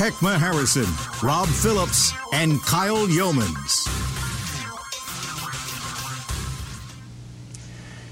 Heckma Harrison, Rob Phillips, and Kyle Youmans.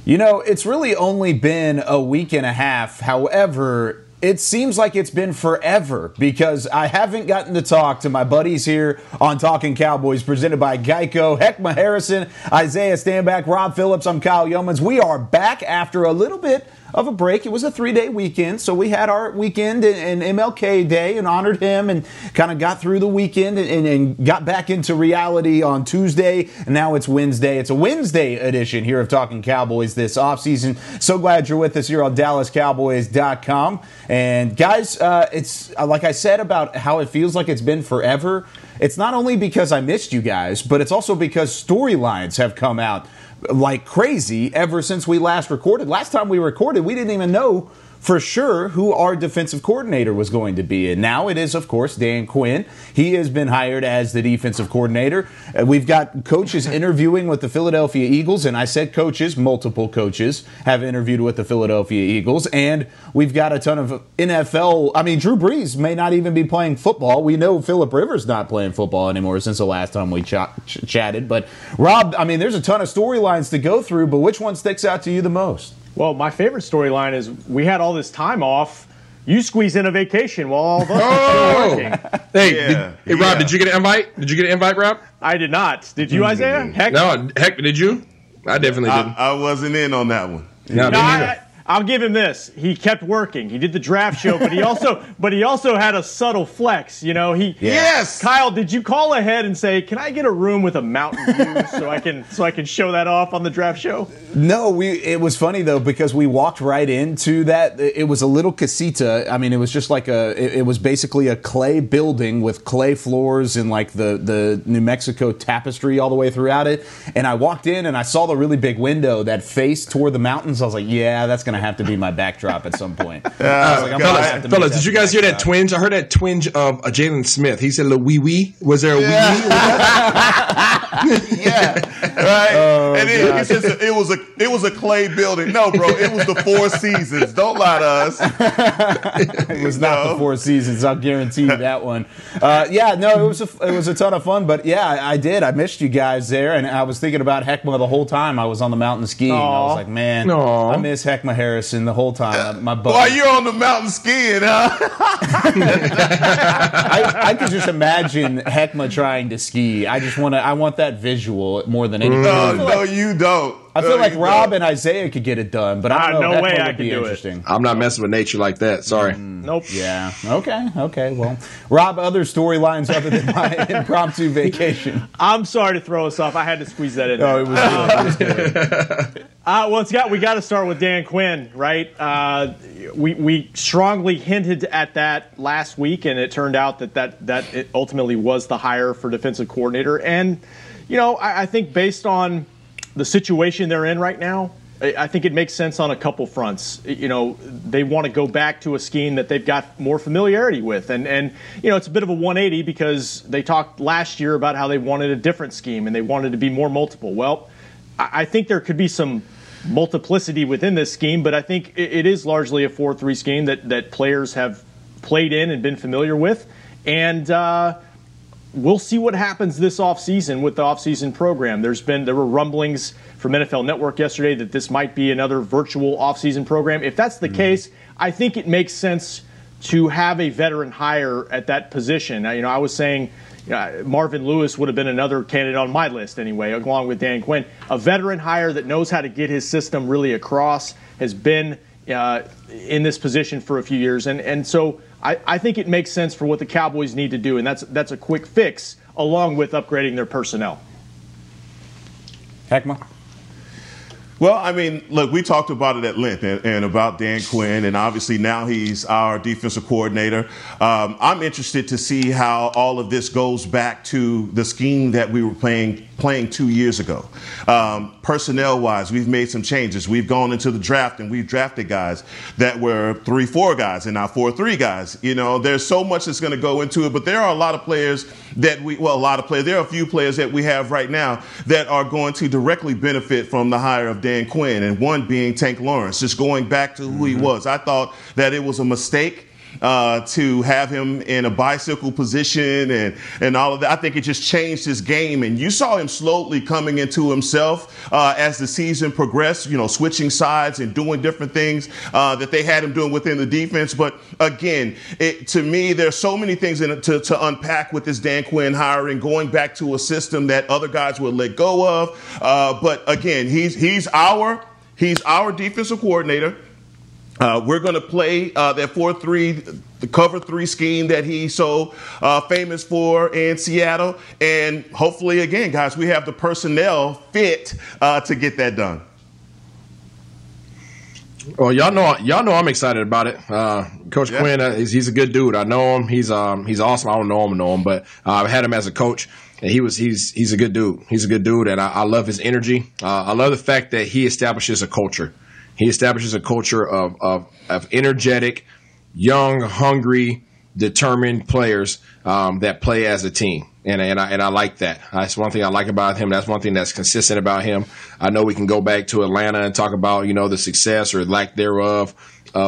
You know, it's really only been a week and a half. However, it seems like it's been forever because I haven't gotten to talk to my buddies here on Talking Cowboys, presented by Geico, Heckma Harrison, Isaiah Stanback, Rob Phillips. I'm Kyle Youmans. We are back after a little bit of a break. It was a three day weekend, so we had our weekend and MLK Day and honored him and kind of got through the weekend and, and, got back into reality on Tuesday. And now it's Wednesday. It's a Wednesday edition here of Talking Cowboys this offseason. So glad you're with us here on DallasCowboys.com. And guys, uh, it's uh, like I said about how it feels like it's been forever. It's not only because I missed you guys, but it's also because storylines have come out like crazy ever since we last recorded. Last time we recorded, we didn't even know for sure who our defensive coordinator was going to be. And now it is, of course, Dan Quinn. He has been hired as the defensive coordinator. Uh, we've got coaches interviewing with the Philadelphia Eagles, and I said coaches, multiple coaches have interviewed with the Philadelphia Eagles, and we've got a ton of NFL. I mean, Drew Brees may not even be playing football. We know Philip Rivers not playing football anymore since the last time we ch- ch- chatted. But Rob, I mean, there's a ton of storylines to go through, but which one sticks out to you the most? Well, my favorite storyline is we had all this time off. You squeeze in a vacation while all of us oh. working. Hey, yeah. did, hey, Rob, yeah. did you get an invite? Did you get an invite, Rob? I did not. Did you, Isaiah? Mm-hmm. Heck, no. Heck, did you? I definitely I, didn't. I wasn't in on that one. No, no I, I'll give him this. He kept working. He did the draft show, but he also but he also had a subtle flex. You know, he yes. Kyle, did you call ahead and say, "Can I get a room with a mountain view so I can so I can show that off on the draft show?" No, we. It was funny though because we walked right into that. It was a little casita. I mean, it was just like a. It, it was basically a clay building with clay floors and like the the New Mexico tapestry all the way throughout it. And I walked in and I saw the really big window that faced toward the mountains. I was like, "Yeah, that's gonna." To have to be my backdrop at some point. Uh, like, fellas, fellas did you guys hear that twinge? I heard that twinge of uh, Jaylon Smith. He said, "La wee wee." Was there a yeah. wee wee? yeah, right. Oh, and it, it, just, it, was a it was a clay building. No, bro, it was the Four Seasons. Don't lie to us. it was not no. the Four Seasons. I'll guarantee you that one. Uh, yeah, no, it was a, it was a ton of fun. But yeah, I, I, did. I missed you guys there, and I was thinking about Heckma the whole time I was on the mountain skiing. Aww. I was like, man, Aww. I miss Heckma The whole time. My buddy. While you're on the mountain skiing, huh? I, I could just imagine Heckma trying to ski. I just want to. I want that visual more than anything. No, no, you don't. I feel like Rob and Isaiah could get it done, but I don't know. No way I could do it. I'm not messing with nature like that. Sorry. Mm, nope. Yeah. Okay. Okay. Well, Rob, other storylines other than my impromptu vacation. I'm sorry to throw us off. I had to squeeze that in. Oh, it was good. It was good. Uh, well, it's got we got to start with Dan Quinn, right? Uh, we we strongly hinted at that last week, and it turned out that that that it ultimately was the hire for defensive coordinator. And you know, I, I think based on the situation they're in right now, I think it makes sense on a couple fronts. You know, they want to go back to a scheme that they've got more familiarity with, and and you know it's a bit of a 180 because they talked last year about how they wanted a different scheme and they wanted to be more multiple. Well, I think there could be some multiplicity within this scheme, but I think it is largely a 4-3 scheme that that players have played in and been familiar with, and. Uh, we'll see what happens this offseason with the offseason program. There's been there were rumblings from NFL Network yesterday that this might be another virtual offseason program. If that's the mm-hmm. case, I think it makes sense to have a veteran hire at that position. Now, You know, I was saying you know, Marvin Lewis would have been another candidate on my list anyway, along with Dan Quinn. A veteran hire that knows how to get his system really across has been uh, in this position for a few years, and and so I, I think it makes sense for what the Cowboys need to do, and that's that's a quick fix along with upgrading their personnel. Heckma. Well, I mean, look, we talked about it at length and, and, about Dan Quinn, and obviously now he's our defensive coordinator. Um, I'm interested to see how all of this goes back to the scheme that we were playing playing two years ago. Um, personnel wise, we've made some changes. We've gone into the draft and we've drafted guys that were three four guys and now four three guys. You know, there's so much that's going to go into it, but there are a lot of players that we well, a lot of players. There are a few players that we have right now that are going to directly benefit from the hire of Dan Quinn, and one being Tank Lawrence. Just going back to who mm-hmm. he was, I thought that it was a mistake uh, to have him in a bicycle position and, and all of that. I think it just changed his game. And you saw him slowly coming into himself uh, as the season progressed, you know, switching sides and doing different things uh, that they had him doing within the defense. But again, it, to me, there's so many things in to, to unpack with this Dan Quinn hiring, going back to a system that other guys will let go of. Uh, but again, he's, he's our he's our defensive coordinator. Uh, we're going to play uh, that 4 3, the cover three scheme that he's so uh, famous for in Seattle. And hopefully, again, guys, we have the personnel fit uh, to get that done. Well, y'all know, y'all know, I'm excited about it. Uh, coach yeah. Quinn, he's, he's, a good dude. I know him. He's um, he's awesome. I don't know him, know him, but I've had him as a coach, and he was he's he's a good dude. He's a good dude, and I, I love his energy. I love the fact that he establishes a culture. He establishes a culture of, of, of energetic, young, hungry, determined players um, that play as a team. And, and, I, and I like that. That's one thing I like about him. That's one thing that's consistent about him. I know we can go back to Atlanta and talk about, you know, the success or lack thereof uh,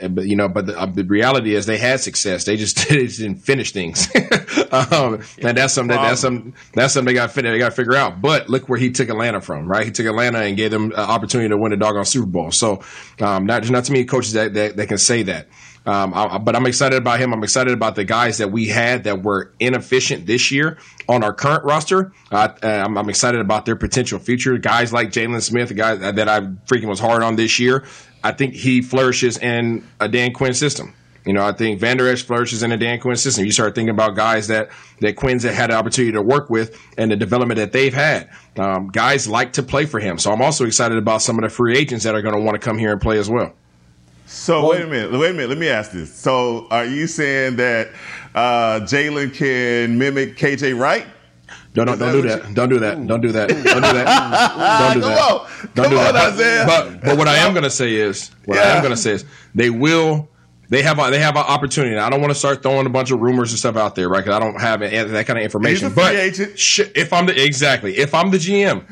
uh, but you know, but the, uh, the, reality is they had success. They just, they just didn't finish things, um, and that's something that, that's something that's something they got they got to figure out. But look where he took Atlanta from, right? He took Atlanta and gave them an opportunity to win a doggone Super Bowl. So, um, not not too many coaches that, that, that can say that. Um, I, but I'm excited about him. I'm excited about the guys that we had that were inefficient this year on our current roster. Uh, I'm, I'm, excited about their potential future. Guys like Jaylon Smith, a guy that I freaking was hard on this year. I think he flourishes in a Dan Quinn system. You know, I think Vander Esch flourishes in a Dan Quinn system. You start thinking about guys that that Quinn's had an opportunity to work with and the development that they've had. Um, guys like to play for him, so I'm also excited about some of the free agents that are going to want to come here and play as well. So well, wait a minute, wait a minute. Let me ask this. So are you saying that uh, Jaylon can mimic KJ Wright? Don't don't, don't do that. Don't do that. Don't do that. Don't do that. Don't do that. Don't do that. But but what I am going to say is what I am going to say is they will. They have a, they have an opportunity. I don't want to start throwing a bunch of rumors and stuff out there, right? Because I don't have that kind of information. but sh- if I'm the exactly if I'm the GM,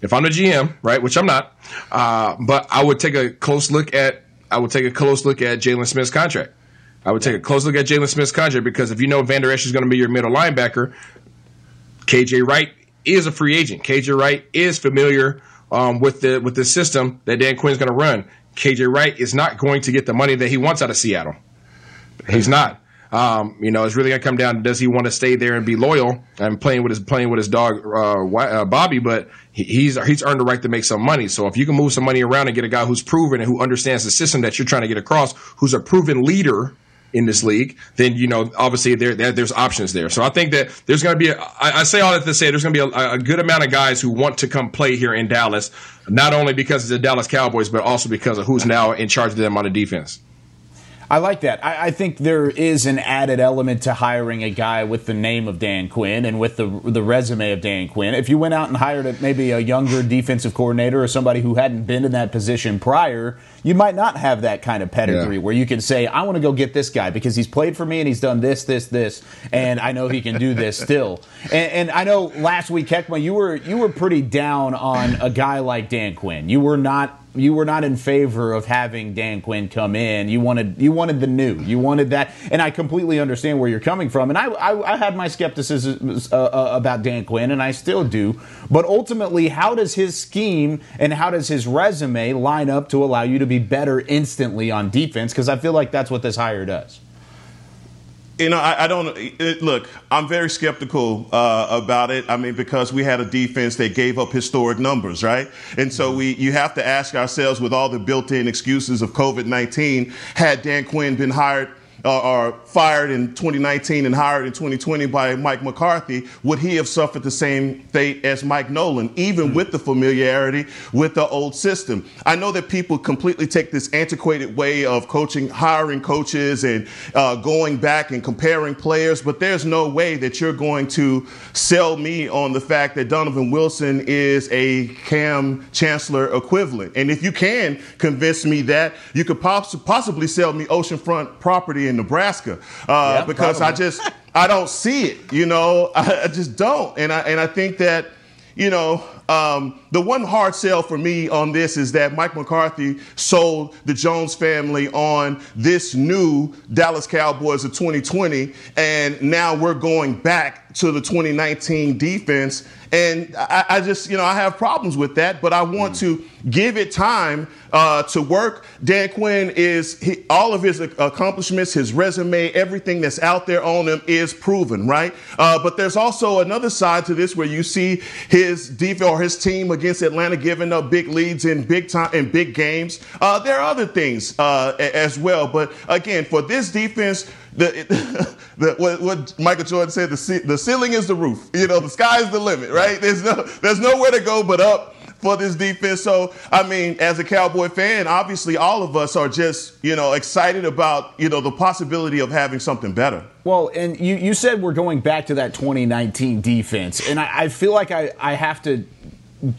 if I'm the GM, right, which I'm not, uh, but I would take a close look at I would take a close look at Jaylon Smith's contract. I would take a close look at Jaylon Smith's contract because if you know Vander Esch is going to be your middle linebacker, KJ Wright is a free agent. KJ Wright is familiar um, with the with the system that Dan Quinn's going to run. KJ Wright is not going to get the money that he wants out of Seattle. He's not. Um, you know, it's really going to come down does he want to stay there and be loyal and playing with his playing with his dog uh, uh, Bobby, but he, he's he's earned the right to make some money. So if you can move some money around and get a guy who's proven and who understands the system that you're trying to get across, who's a proven leader in this league, then you know obviously there, there there's options there. So I think that there's going to be a, I, I say all that to say there's going to be a, a, good amount of guys who want to come play here in Dallas, not only because of the Dallas Cowboys, but also because of who's now in charge of them on the defense. I like that. I, I, think there is an added element to hiring a guy with the name of Dan Quinn and with the the resume of Dan Quinn. If you went out and hired a, maybe a younger defensive coordinator or somebody who hadn't been in that position prior, you might not have that kind of pedigree yeah. where you can say, "I want to go get this guy because he's played for me and he's done this, this, this, and I know he can do this still." And, and I know last week, Heckma, you were you were pretty down on a guy like Dan Quinn. You were not you were not in favor of having Dan Quinn come in. You wanted you wanted the new. You wanted that, and I completely understand where you're coming from. And I I, I had my skepticism uh, uh, about Dan Quinn, and I still do. But ultimately, how does his scheme and how does his resume line up to allow you to be better instantly on defense? Because I feel like that's what this hire does. You know, I, I don't it, look. I'm very skeptical uh, about it. I mean, because we had a defense that gave up historic numbers, right? And so we, you have to ask ourselves, with all the built-in excuses of COVID-19, had Dan Quinn been hired uh, are fired in 2019 and hired in 2020 by Mike McCarthy, would he have suffered the same fate as Mike Nolan, even with the familiarity with the old system? I know that people completely take this antiquated way of coaching, hiring coaches, and uh, going back and comparing players, but there's no way that you're going to sell me on the fact that Donovan Wilson is a Kam Chancellor equivalent. And if you can convince me that, you could poss- possibly sell me oceanfront property in Nebraska uh, Yeah, because I just I don't see it. You know, I, I just don't. And I and I think that you know, um, the one hard sell for me on this is that Mike McCarthy sold the Jones family on this new Dallas Cowboys of 2020, and now we're going back to the 2019 defense. And I, I just, you know, I have problems with that, but I want to give it time uh, to work. Dan Quinn is he, all of his accomplishments, his resume, everything that's out there on him is proven, right? Uh, but there's also another side to this where you see his defense or his team against Atlanta giving up big leads in big time in big games. Uh, there are other things uh, as well, but again, for this defense. The, the what, what Michael Jordan said, the, the ceiling is the roof. You know, the sky is the limit, right? There's no, there's nowhere to go but up for this defense. So, I mean, as a Cowboy fan, obviously all of us are just, you know, excited about, you know, the possibility of having something better. Well, and you, you said we're going back to that 2019 defense, and I, I feel like I, I have to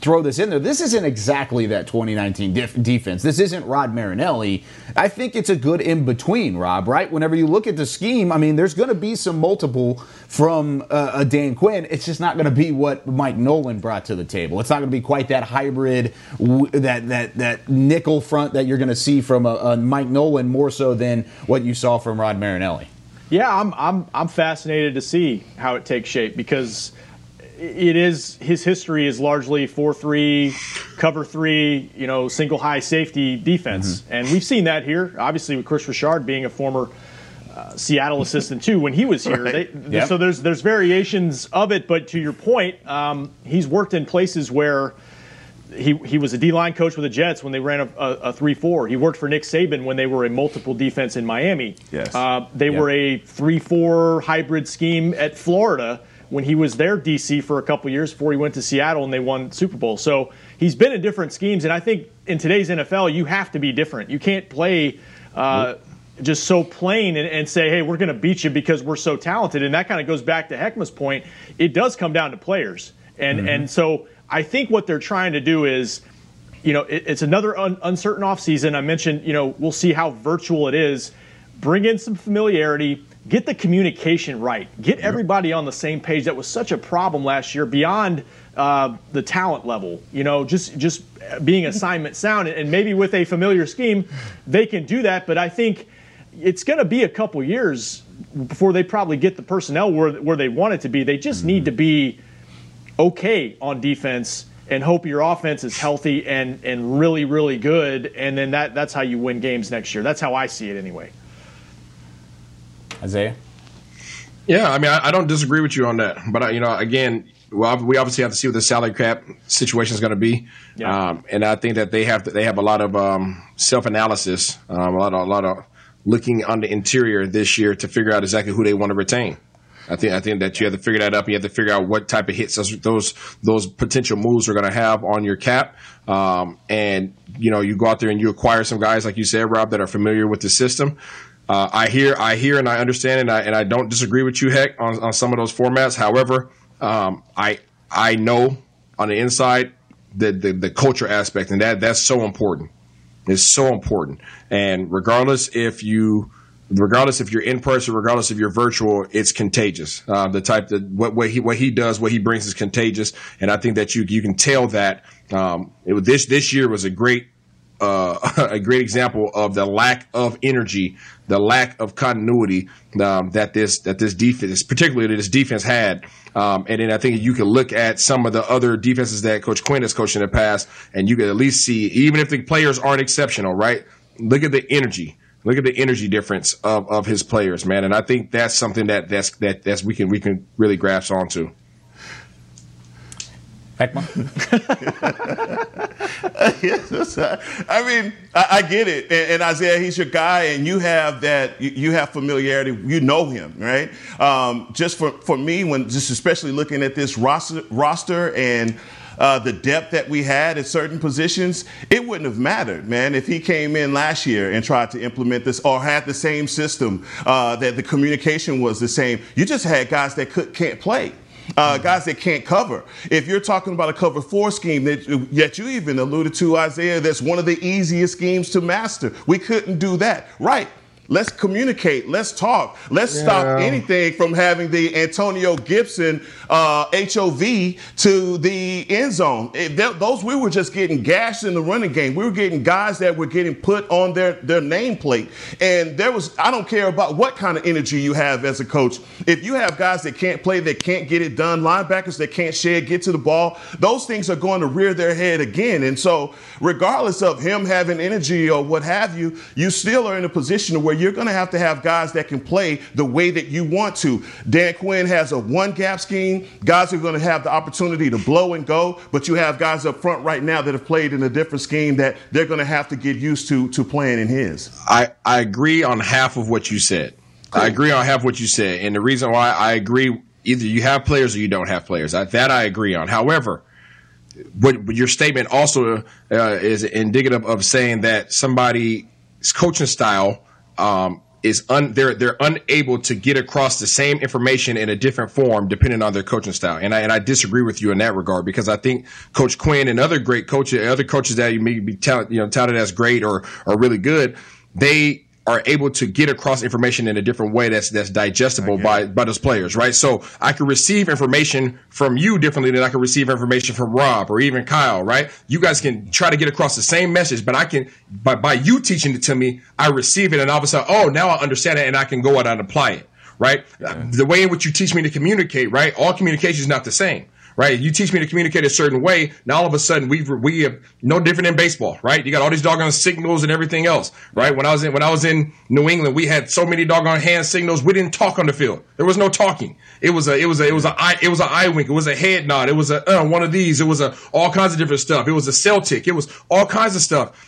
throw this in there. This isn't exactly that 2019 def- defense. This isn't Rod Marinelli. I think it's a good in between, Rob, right? Whenever you look at the scheme, I mean, there's going to be some multiple from uh, a Dan Quinn. It's just not going to be what Mike Nolan brought to the table. It's not going to be quite that hybrid, that, that, that nickel front that you're going to see from a, a Mike Nolan more so than what you saw from Rod Marinelli. Yeah, I'm I'm I'm fascinated to see how it takes shape because it is his history is largely four three, cover three, you know, single high safety defense, and we've seen that here. Obviously, with Kris Richard being a former uh, Seattle assistant too when he was here. Right. They, Yep. So there's there's variations of it, but to your point, um, he's worked in places where he, he was a D line coach with the Jets when they ran a, a, a 3 4. He worked for Nick Saban when they were a multiple defense in Miami. Yes. Uh, they Yep. were a 3 4 hybrid scheme at Florida when he was their DC for a couple years before he went to Seattle and they won Super Bowl. So he's been in different schemes. And I think in today's NFL, you have to be different. You can't play. Uh, just so plain and, and say, hey, we're going to beat you because we're so talented. And that kind of goes back to Heckma's point. It does come down to players. And, and so I think what they're trying to do is, you know, it, it's another un, uncertain offseason. I mentioned, you know, we'll see how virtual it is. Bring in some familiarity, get the communication right, get everybody on the same page. That was such a problem last year beyond uh, the talent level. You know, just just being assignment sound, and maybe with a familiar scheme, they can do that. But I think it's going to be a couple years before they probably get the personnel where where they want it to be. They just need to be okay on defense and hope your offense is healthy and and really really good and then that that's how you win games next year that's how i see it anyway Isaiah? Yeah, I mean, I, I don't disagree with you on that, but I, you know, again, well, we obviously have to see what the salary cap situation is going to be, Yeah. um, and I think that they have to, they have a lot of um, self analysis, um, a lot of a lot of looking on the interior this year to figure out exactly who they want to retain. I think I think that you have to figure that up. You have to figure out what type of hits those those, those potential moves are going to have on your cap, um, and you know, you go out there and you acquire some guys like you said, Rob, that are familiar with the system. Uh, I hear, I hear, and I understand, and I and I don't disagree with you, Heck, on, on some of those formats. However, um, I I know on the inside the, the the culture aspect, and that that's so important. It's so important, and regardless if you, regardless if you're in person, regardless if you're virtual, it's contagious. Uh, the type that what, what he what he does, what he brings is contagious, and I think that you you can tell that um, it, this this year was a great uh, a great example of the lack of energy, the lack of continuity um, that this that this defense, particularly this defense had. Um, and then I think you can look at some of the other defenses that Coach Quinn has coached in the past, and you can at least see, even if the players aren't exceptional, right? Look at the energy. Look at the energy difference of, of his players, man. And I think that's something that that's that that's we can we can really grasp onto. Heckma? I mean, I, I get it. And, and, Isaiah, he's your guy, and you have that. You, you have familiarity. You know him, right? Um, just for for me, when just especially looking at this roster, roster and uh, the depth that we had at certain positions, it wouldn't have mattered, man, if he came in last year and tried to implement this or had the same system, uh, that the communication was the same. You just had guys that could, can't play. Uh, guys that can't cover. If you're talking about a cover four scheme that yet you even alluded to, Isaiah, that's one of the easiest schemes to master. We couldn't do that. Right. Let's communicate. Let's talk. Let's yeah. stop anything from having the Antonio Gibson uh, HOV to the end zone. It, those we were just getting gashed in the running game. We were getting guys that were getting put on their their nameplate, and there was I don't care about what kind of energy you have as a coach. If you have guys that can't play, that can't get it done, linebackers that can't shed, get to the ball, those things are going to rear their head again. And so, regardless of him having energy or what have you, you still are in a position where you're going to have to have guys that can play the way that you want to. Dan Quinn has a one gap scheme. Guys are going to have the opportunity to blow and go, but you have guys up front right now that have played in a different scheme that they're going to have to get used to to playing in his. I, I agree on half of what you said. Cool. I agree on half what you said. And the reason why I agree, either you have players or you don't have players. I, that I agree on. However, what, your statement also uh, is indicative of saying that somebody's coaching style um, is un, they're they're unable to get across the same information in a different form depending on their coaching style. And I and I disagree with you in that regard because I think Coach Quinn and other great coaches, other coaches that you may be touted, you know touted as great or or really good, they are able to get across information in a different way that's that's digestible by by those players, right? So I can receive information from you differently than I can receive information from Rob or even Kyle, right? You guys can try to get across the same message, but I can by by you teaching it to me, I receive it and all of a sudden, oh, now I understand it and I can go out and apply it, right? Yeah. The way in which you teach me to communicate, right? All communication is not the same right? You teach me to communicate a certain way. Now all of a sudden we we have no different in baseball, right? You got all these doggone signals and everything else, right? When I was in when I was in New England, we had so many doggone hand signals. We didn't talk on the field. There was no talking. It was a it was a it was a eye it was an eye wink. It was a head nod. It was a uh, one of these. It was a all kinds of different stuff. It was a Celtic. It was all kinds of stuff.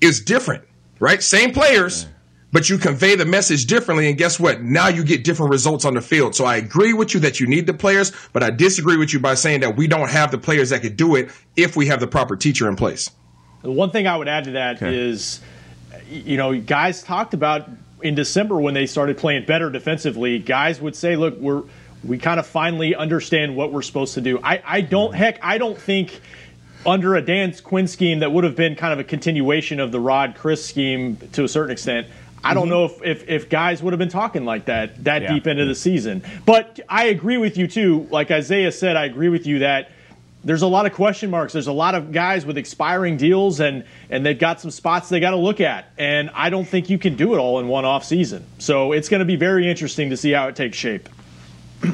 It's different, right? Same players. Yeah but you convey the message differently. And guess what? Now you get different results on the field. So I agree with you that you need the players, but I disagree with you by saying that we don't have the players that could do it if we have the proper teacher in place. The one thing I would add to that okay. is, you know, guys talked about in December when they started playing better defensively, guys would say, look, we're, we kind of finally understand what we're supposed to do. I, I don't, heck, I don't think under a Dan Quinn scheme that would have been kind of a continuation of the Rod Kris scheme to a certain extent. I don't mm-hmm. know if, if, if, guys would have been talking like that that yeah. deep into the season. But I agree with you too. Like Isaiah said, I agree with you that there's a lot of question marks. There's a lot of guys with expiring deals and and they've got some spots they got to look at. And I don't think you can do it all in one off season. So it's going to be very interesting to see how it takes shape.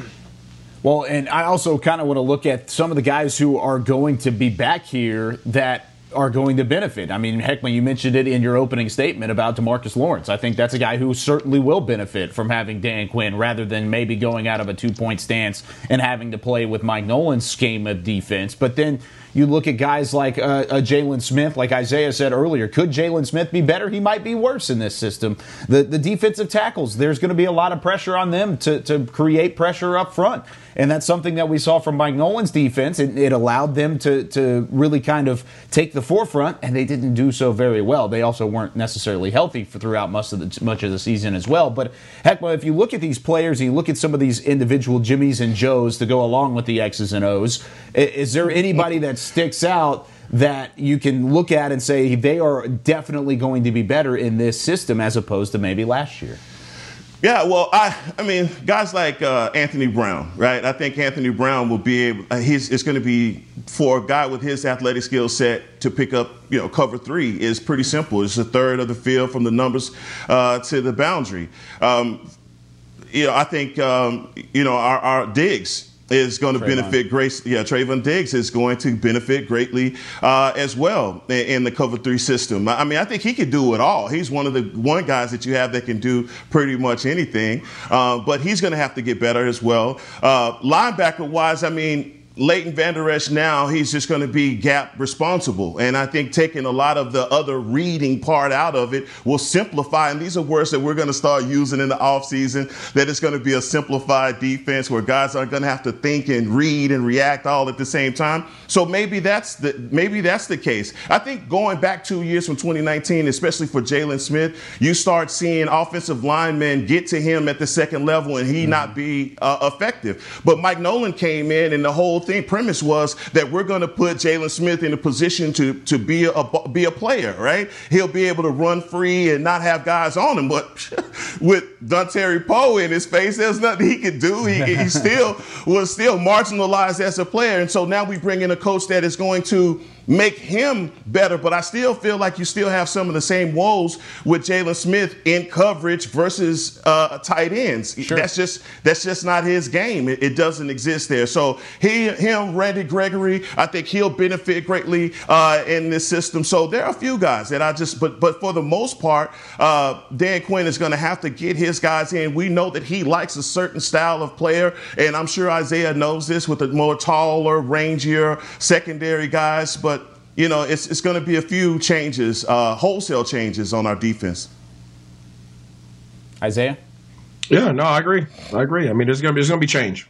Well, and I also kind of want to look at some of the guys who are going to be back here that are going to benefit. I mean, Heckman, you mentioned it in your opening statement about Demarcus Lawrence. I think that's a guy who certainly will benefit from having Dan Quinn rather than maybe going out of a two point stance and having to play with Mike Nolan's scheme of defense. But then you look at guys like uh, uh, Jaylon Smith, like Isaiah said earlier. Could Jaylon Smith be better? He might be worse in this system. The the defensive tackles, there's going to be a lot of pressure on them to, to create pressure up front. And that's something that we saw from Mike Nolan's defense. It, it, allowed them to, to really kind of take the forefront, and they didn't do so very well. They also weren't necessarily healthy for throughout much of the, much of the season as well. But heck, if you look at these players and you look at some of these individual Jimmies and Joes to go along with the X's and O's, is there anybody that sticks out? that you can look at and say they are definitely going to be better in this system as opposed to maybe last year? Yeah, well, I, I mean, guys like uh, Anthony Brown, right? I think Anthony Brown will be able. Uh, he's, it's going to be for a guy with his athletic skill set to pick up, you know, cover three is pretty simple. It's a third of the field from the numbers uh, to the boundary. Um, you know, I think um, you know our, our Diggs is going to Trevon. benefit great. Yeah, Trevon Diggs is going to benefit greatly uh, as well in, in, the cover three system. I mean, I think he can do it all. He's one of the one guys that you have that can do pretty much anything. Uh, but he's going to have to get better as well. Uh, linebacker wise, I mean, Leighton Vander Esch now, he's just going to be gap responsible. And I think taking a lot of the other reading part out of it will simplify. And these are words that we're going to start using in the offseason, that it's going to be a simplified defense where guys aren't going to have to think and read and react all at the same time. So maybe that's the maybe that's the case. I think going back two years from 2019, especially for Jaylon Smith, you start seeing offensive linemen get to him at the second level and he mm-hmm. not be uh, effective. But Mike Nolan came in and the whole thing premise was that we're going to put Jaylon Smith in a position to to be a be a player, right? He'll be able to run free and not have guys on him. But with Dontari Poe in his face, there's nothing he could do. He, he still was still marginalized as a player, and so now we bring in a coach that is going to make him better. But I still feel like you still have some of the same woes with Jaylon Smith in coverage versus uh, tight ends. Sure. That's just that's just not his game. It, it, doesn't exist there. So he, him, Randy Gregory, I think he'll benefit greatly uh, in this system. So there are a few guys that I just, but but for the most part, uh, Dan Quinn is going to have to get his guys in. We know that he likes a certain style of player, and I'm sure Isaiah knows this with the more taller, rangier secondary guys. But you know, it's, it's going to be a few changes, uh, wholesale changes on our defense. Isaiah? Yeah, no, I agree. I agree. I mean, there's going to be, there's going to be change.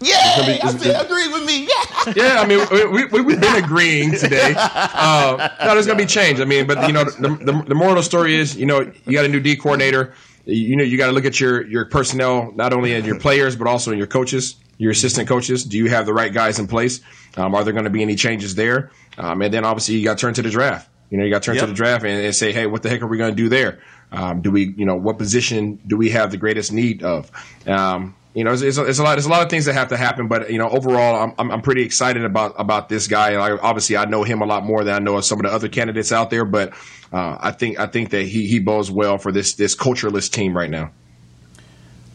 Yeah, be, agree with me. Yeah, yeah. I mean, we, we, we've been agreeing today. Uh, no, there's going to be change. I mean, but you know, the, the, the moral of the story is, you know, you got a new D coordinator. You know, you got to look at your your personnel, not only in your players, but also in your coaches, your assistant coaches. Do you have the right guys in place? Um, are there going to be any changes there? Um, and then obviously you got to turn to the draft. You know, you got to turn yep. to the draft and, and, say, hey, what the heck are we going to do there? Um, do we, you know, what position do we have the greatest need of? Um, you know, it's, it's, a, it's, a, lot. There's a lot of things that have to happen, but you know, overall, I'm, I'm, I'm pretty excited about about this guy. I, obviously, I know him a lot more than I know of some of the other candidates out there, but uh, I think I think that he he bodes well for this this cultureless team right now.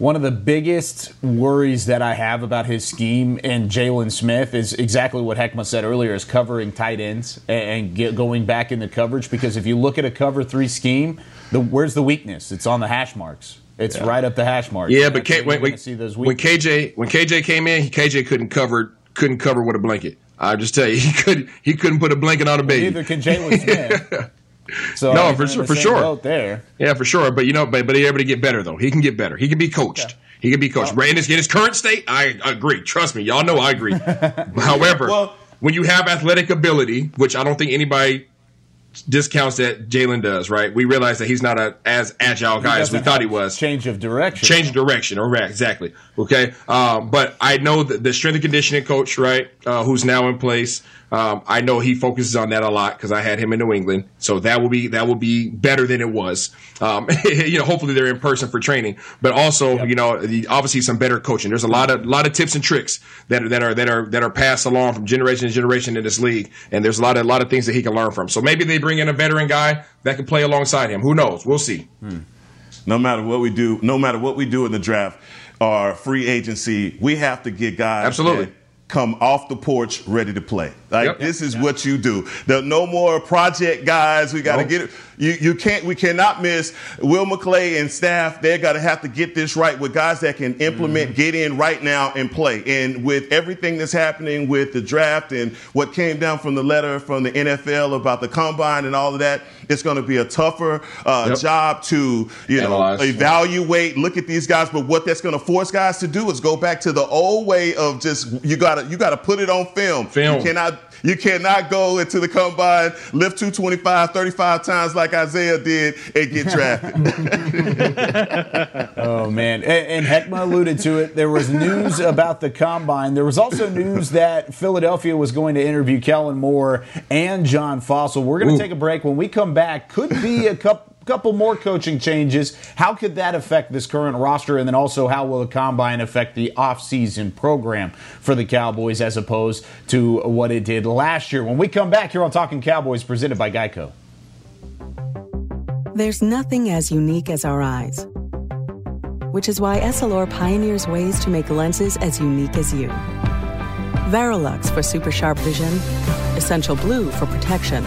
One of the biggest worries that I have about his scheme and Jaylon Smith is exactly what Heckma said earlier: is covering tight ends and get, going back into coverage. Because if you look at a cover three scheme, the, where's the weakness? It's on the hash marks. It's yeah. right up the hash marks. Yeah, but K, when, when, when KJ when KJ came in, KJ couldn't cover couldn't cover with a blanket. I just tell you, he could he couldn't put a blanket on a baby. Well, neither can Jaylon Smith. So no, for sure, for sure. There, yeah, for sure. But you know, but but he's able to get better though. He can get better. He can be coached. Okay. He can be coached. Well, in, his, in his current state, I agree. Trust me, y'all know I agree. However, well, when you have athletic ability, which I don't think anybody discounts that Jaylon does, right? We realize that he's not a, as agile guy as we thought he was. Change of direction. Change of direction, or exactly. Okay, um, but I know that the strength and conditioning coach, right, uh, who's now in place. Um, I know he focuses on that a lot because I had him in New England, so that will be that will be better than it was. Um, you know, hopefully they're in person for training, but also yep. you know obviously some better coaching. There's a lot of lot of tips and tricks that are, that are that are that are passed along from generation to generation in this league, and there's a lot of a lot of things that he can learn from. So maybe they bring in a veteran guy that can play alongside him. Who knows? We'll see. Hmm. No matter what we do, no matter what we do in the draft or free agency, we have to get guys absolutely come off the porch ready to play. Like yep. this is yep. what you do. There no more project guys. We got to nope. get it. You you can't. We cannot miss Will McClay and staff. They're going to have to get this right with guys that can implement, mm-hmm. get in right now and play. And with everything that's happening with the draft and what came down from the letter from the NFL about the combine and all of that, it's going to be a tougher uh, yep. job to you Analyze. know evaluate, look at these guys. But what that's going to force guys to do is go back to the old way of just you got to you got to put it on film. Film. You cannot you cannot go into the combine, lift 225, 35 times like Isaiah did, and get drafted. oh, man. And, and Heckma alluded to it. There was news about the combine. There was also news that Philadelphia was going to interview Kellen Moore and John Fassel. We're going to take a break. When we come back, could be a couple couple more coaching changes. How could that affect this current roster? And then also, how will the combine affect the offseason program for the Cowboys as opposed to what it did last year? When we come back here on Talking Cowboys, presented by Geico. There's nothing as unique as our eyes, which is why Essilor pioneers ways to make lenses as unique as you. Varilux for super sharp vision, Essential Blue for protection,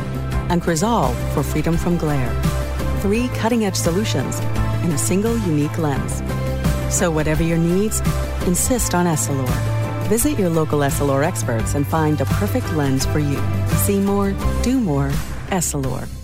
and Crizal for freedom from glare three cutting edge solutions in a single unique lens. So, whatever your needs, insist on Essilor. Visit your local Essilor experts and find the perfect lens for you. See more, do more, Essilor.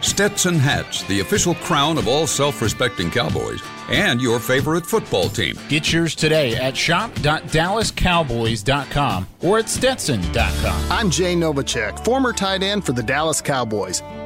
Stetson hats, the official crown of all self respecting cowboys, and your favorite football team. Get yours today at shop.dallascowboys.com or at stetson.com. I'm Jay Novacek, former tight end for the Dallas Cowboys.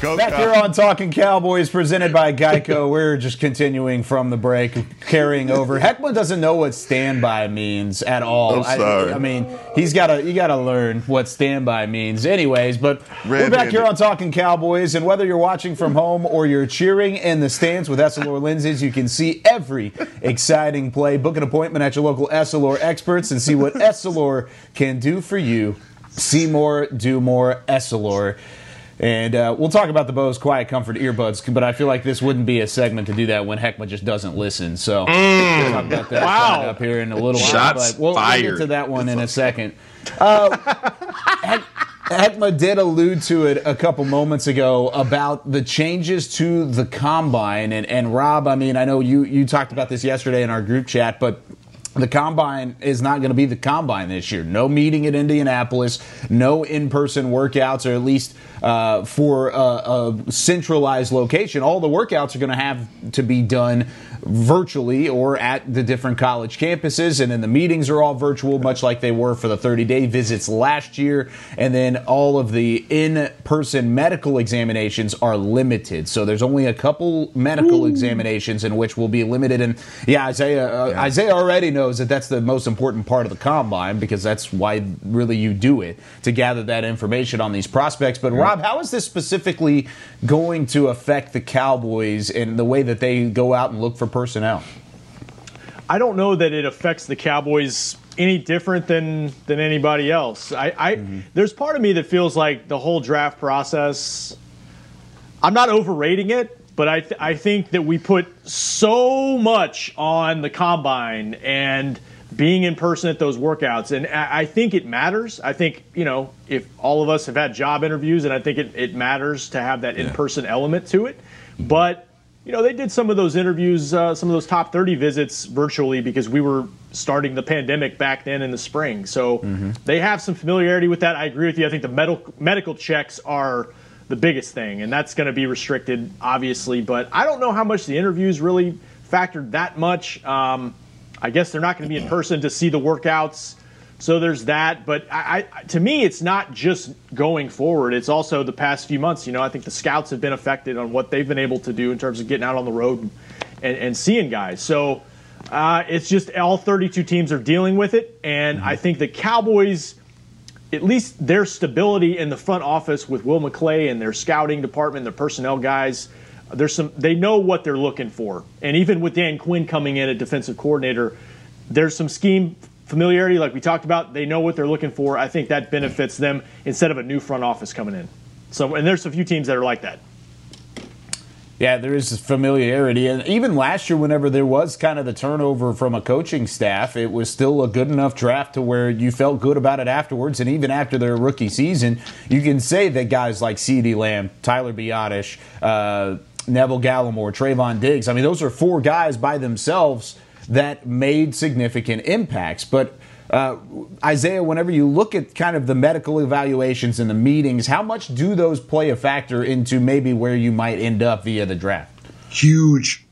Go, Back here on Talking Cowboys, presented by Geico. We're just continuing from the break, carrying over. Heckman doesn't know what standby means at all. I'm sorry. I, I mean, he's got to you got to learn what standby means, anyways. But Red we're back here on Talking Cowboys, and whether you're watching from home or you're cheering in the stands with Essilor lenses, you can see every exciting play. Book an appointment at your local Essilor experts and see what Essilor can do for you. See more, do more, Essilor. And uh, we'll talk about the Bose Quiet Comfort earbuds, but I feel like this wouldn't be a segment to do that when Heckma just doesn't listen. So mm. we'll talk about that wow. up here in a little while. But we'll, we'll, get to that one in a second. Uh, Heckma did allude to it a couple moments ago about the changes to the combine. And, and Rob, I mean, I know you, you talked about this yesterday in our group chat, but the combine is not going to be the combine this year. No meeting at Indianapolis, no in person workouts, or at least uh, for a, a, centralized location. All the workouts are going to have to be done virtually or at the different college campuses. And then the meetings are all virtual, much like they were for the 30 day visits last year. And then all of the in person medical examinations are limited. So there's only a couple medical Ooh. examinations in which will be limited. And yeah, Isaiah, uh, yeah. Isaiah already knows that that's the most important part of the combine because that's why really you do it to gather that information on these prospects. But Rob, how is this specifically going to affect the Cowboys and the way that they go out and look for personnel? I don't know that it affects the Cowboys any different than than anybody else. I, I mm-hmm. there's part of me that feels like the whole draft process. I'm not overrating it, but I th- I think that we put so much on the combine and being in person at those workouts. And I think it matters. I think, you know, if all of us have had job interviews, and I think it, it matters to have that in person element to it. But, you know, they did some of those interviews, uh, some of those top 30 visits virtually because we were starting the pandemic back then in the spring. So mm-hmm. they have some familiarity with that. I agree with you. I think the medical, medical checks are the biggest thing, and that's going to be restricted, obviously. But I don't know how much the interviews really factored that much. Um, I guess they're not going to be in person to see the workouts. So there's that. But I, I, to me, it's not just going forward. It's also the past few months. You know, I think the scouts have been affected on what they've been able to do in terms of getting out on the road and, and, and seeing guys. So uh, it's just all 32 teams are dealing with it. And mm-hmm. I think the Cowboys, at least their stability in the front office with Will McClay and their scouting department, their personnel guys – there's some they know what they're looking for, and even with Dan Quinn coming in at defensive coordinator, there's some scheme familiarity, like we talked about. They know what they're looking for. I think that benefits them instead of a new front office coming in. So, and there's a few teams that are like that. Yeah, there is familiarity. And even last year, whenever there was kind of the turnover from a coaching staff, it was still a good enough draft to where you felt good about it afterwards. And even after their rookie season, you can say that guys like CeeDee Lamb, Tyler Biadasz, uh, Neville Gallimore, Trevon Diggs, I mean, those are four guys by themselves that made significant impacts. But uh, Isaiah, whenever you look at kind of the medical evaluations and the meetings, how much do those play a factor into maybe where you might end up via the draft? Huge.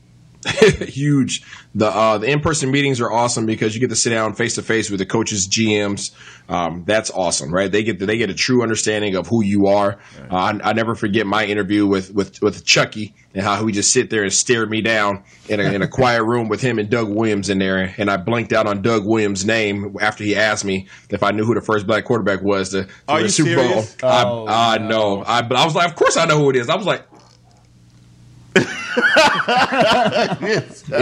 huge. The uh, the in person meetings are awesome because you get to sit down face to face with the coaches, GMs. Um, that's awesome, right? They get they get a true understanding of who you are. Uh, I, I, never forget my interview with with with Chucky and how he just sit there and stared me down in a, in a quiet room with him and Doug Williams in there, and I blinked out on Doug Williams' name after he asked me if I knew who the first black quarterback was to, to the Super serious? Bowl. Oh, I, I no. know. I, but I was like, of course I know who it is. I was like, and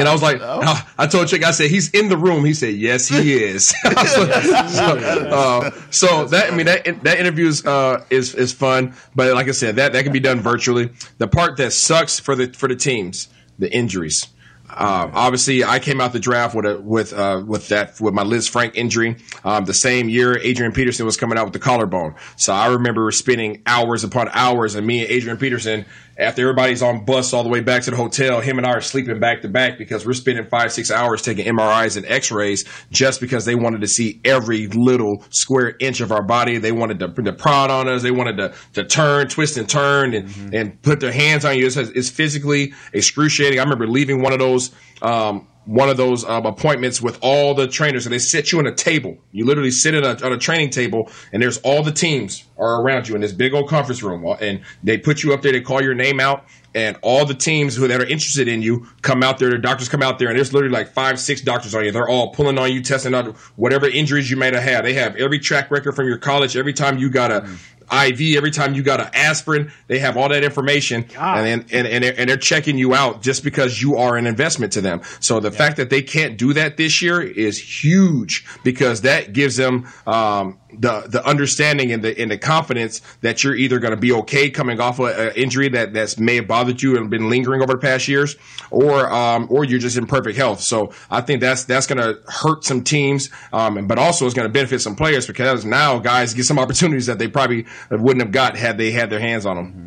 I was like, I told Chick, I said, he's in the room. He said, yes, he is. so, uh, so, that, I mean, that, that interview is, uh, is, is fun. But like I said, that, that can be done virtually. The part that sucks for the, for the teams, the injuries. Um, obviously, I came out the draft with a, with uh, with that with my Lisfranc injury. Um, the same year, Adrian Peterson was coming out with the collarbone. So I remember spending hours upon hours, and me and Adrian Peterson, after everybody's on bus all the way back to the hotel, him and I are sleeping back to back because we're spending five six hours taking MRIs and X rays just because they wanted to see every little square inch of our body. They wanted to, to prod on us. They wanted to, to turn, twist, and turn, and mm-hmm. and put their hands on you. It's, it's physically excruciating. I remember leaving one of those those um, one of those um, appointments with all the trainers, and they sit you on a table. You literally sit at a, on a training table, and there's all the teams are around you in this big old conference room, and they put you up there. They call your name out, and all the teams who that are interested in you come out there. The doctors come out there, and there's literally like five, six doctors on you. They're all pulling on you, testing out whatever injuries you might have had. They have every track record from your college. Every time you got a IV every time you got an aspirin. They have all that information, and, and and and they're checking you out just because you are an investment to them. So the yeah. fact that they can't do that this year is huge because that gives them um, the the understanding and the and the confidence that you're either going to be okay coming off an injury that that's may have bothered you and been lingering over the past years, or um, or you're just in perfect health. So I think that's that's going to hurt some teams, um, but also it's going to benefit some players because now guys get some opportunities that they probably wouldn't have got had they had their hands on them. Mm-hmm.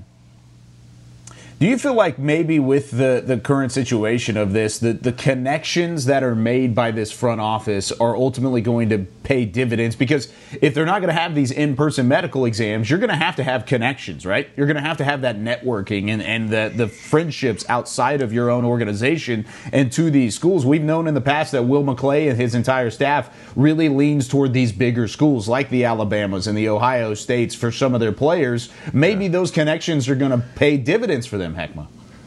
Do you feel like maybe with the, the current situation of this, the, the connections that are made by this front office are ultimately going to pay dividends? Because if they're not going to have these in person medical exams, you're going to have to have connections, right? You're going to have to have that networking and, and the, the friendships outside of your own organization and to these schools. We've known in the past that Will McClay and his entire staff really leans toward these bigger schools like the Alabamas and the Ohio States for some of their players. Maybe those connections are going to pay dividends for them. Heckma.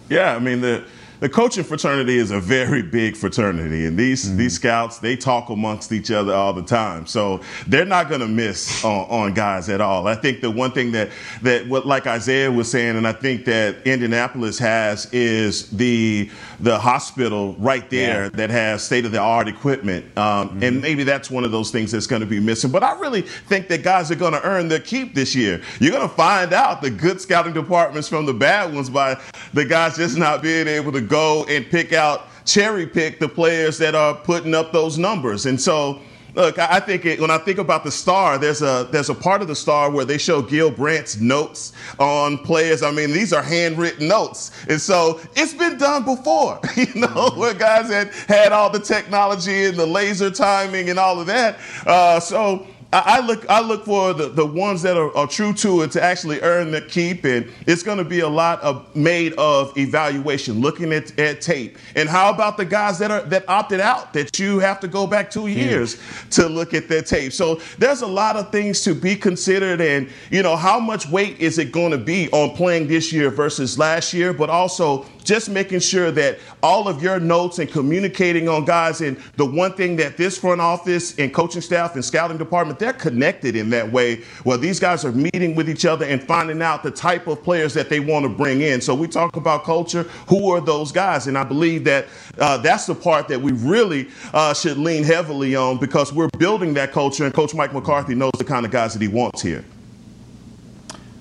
Yeah, I mean the the coaching fraternity is a very big fraternity, and these mm-hmm. these scouts they talk amongst each other all the time, so they're not going to miss on, on, guys at all. I think the one thing that that what like Isaiah was saying, and I think that Indianapolis has is the the hospital right there yeah. that has state of the art equipment, um, mm-hmm. and maybe that's one of those things that's going to be missing. But I really think that guys are going to earn their keep this year. You're going to find out the good scouting departments from the bad ones by the guys just not being able to go and pick out, cherry pick the players that are putting up those numbers. And so, look, I think it, when I think about the star, there's a there's a part of the star where they show Gil Brandt's notes on players. I mean, these are handwritten notes, and so it's been done before, you know, where guys had had all the technology and the laser timing and all of that. Uh, so I look I look for the, the ones that are, are, true to it to actually earn the keep, and it's going to be a lot of made of evaluation, looking at, at tape. And how about the guys that are that opted out that you have to go back two years to look at their tape? So there's a lot of things to be considered, and you know how much weight is it going to be on playing this year versus last year, but also just making sure that all of your notes and communicating on guys. And the one thing that this front office and coaching staff and scouting department, they're connected in that way where these guys are meeting with each other and finding out the type of players that they want to bring in. So we talk about culture. Who are those guys? And I believe that uh, that's the part that we really uh, should lean heavily on because we're building that culture. And Coach Mike McCarthy knows the kind of guys that he wants here.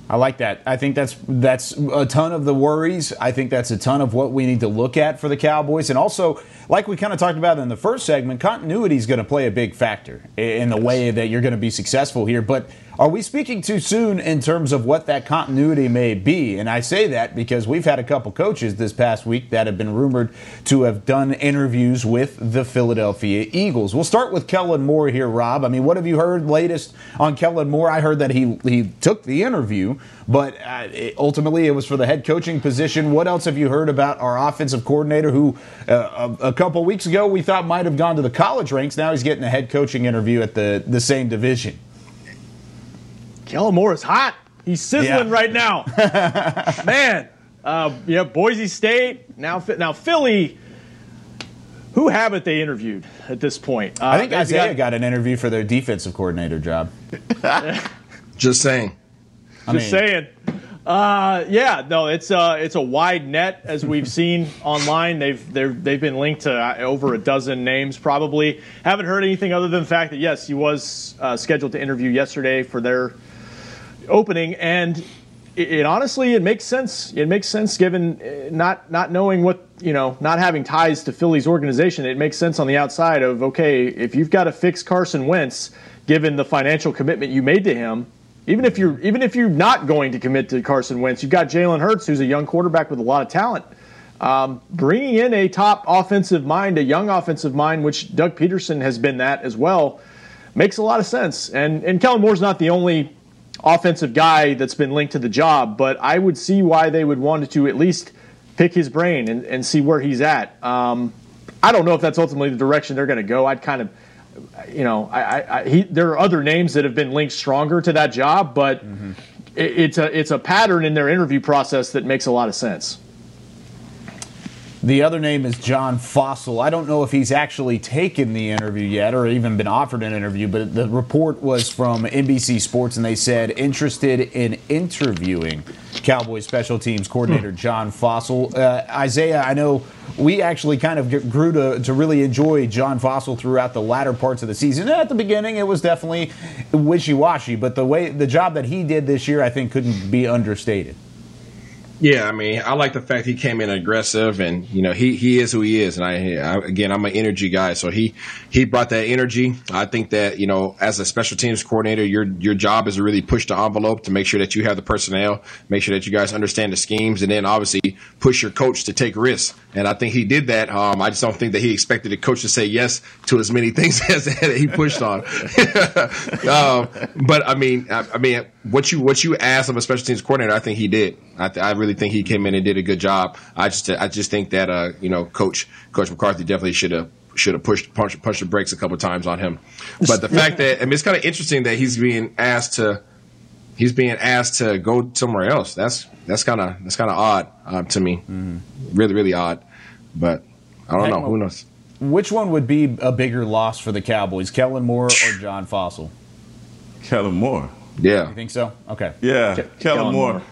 I like that. I think that's that's a ton of the worries. I think that's a ton of what we need to look at for the Cowboys, and also, like we kind of talked about in the first segment, continuity is going to play a big factor in the way that you're going to be successful here. But are we speaking too soon in terms of what that continuity may be? And I say that because we've had a couple coaches this past week that have been rumored to have done interviews with the Philadelphia Eagles. We'll start with Kellen Moore here, Rob. I mean, what have you heard latest on Kellen Moore? I heard that he he took the interview, but uh, it, ultimately it was for the head coaching position. What else have you heard about our offensive coordinator, who uh, a, a couple weeks ago we thought might have gone to the college ranks? Now he's getting a head coaching interview at the the same division. Kellen Moore is hot. He's sizzling Yeah. right now. Man, uh, yeah, Boise State. Now, now Philly. Who haven't they interviewed at this point? Uh, I think they've Isaiah got an interview for their defensive coordinator job. Just saying. I Just mean- saying. Uh, yeah, no, it's uh, it's a wide net as we've seen online. They've they've they've been linked to uh, over a dozen names. Probably haven't heard anything other than the fact that yes, he was uh, scheduled to interview yesterday for their opening, and it, honestly it makes sense. It makes sense given uh, not not knowing what you know, not having ties to Philly's organization. It makes sense on the outside of okay, if you've got to fix Carson Wentz, given the financial commitment you made to him. Even if you're even if you're not going to commit to Carson Wentz, you've got Jalen Hurts, who's a young quarterback with a lot of talent. Um, bringing in a top offensive mind, a young offensive mind, which Doug Pederson has been that as well, makes a lot of sense. And and Kellen Moore's not the only offensive guy that's been linked to the job, but I would see why they would want to at least pick his brain and, and see where he's at. Um, I don't know if that's ultimately the direction they're going to go. I'd kind of, you know, I, I, I he, there are other names that have been linked stronger to that job, but it, it's a it's a pattern in their interview process that makes a lot of sense. The other name is John Fassel. I don't know if he's actually taken the interview yet or even been offered an interview, but the report was from NBC Sports and they said interested in interviewing Cowboys special teams coordinator John Fassel. Uh, Isaiah, I know we actually kind of grew to, to really enjoy John Fassel throughout the latter parts of the season. At the beginning, it was definitely wishy washy, but the way the job that he did this year, I think, couldn't be understated. Yeah, I mean, I like the fact he came in aggressive, and you know, he he is who he is. And I, I again, I'm an energy guy, so he he brought that energy. I think that you know, as a special teams coordinator, your your job is to really push the envelope to make sure that you have the personnel, make sure that you guys understand the schemes, and then obviously push your coach to take risks. And I think he did that. Um, I just don't think that he expected the coach to say yes to as many things as he pushed on. um, but I mean, I, I mean, what you what you asked of a special teams coordinator, I think he did. I, th- I really think he came in and did a good job. I just I just think that uh, you know, coach Coach McCarthy definitely should have should have pushed punched, punched the brakes a couple times on him. But the fact that I mean, it's kind of interesting that he's being asked to he's being asked to go somewhere else. That's that's kind of that's kind of odd uh, to me. Really, really odd. But I don't know. Who knows? Which one would be a bigger loss for the Cowboys, Kellen Moore or John Fassel? Kellen Moore. Yeah. You think so? Okay. Yeah, Ke- Kellen, Kellen Moore. Moore.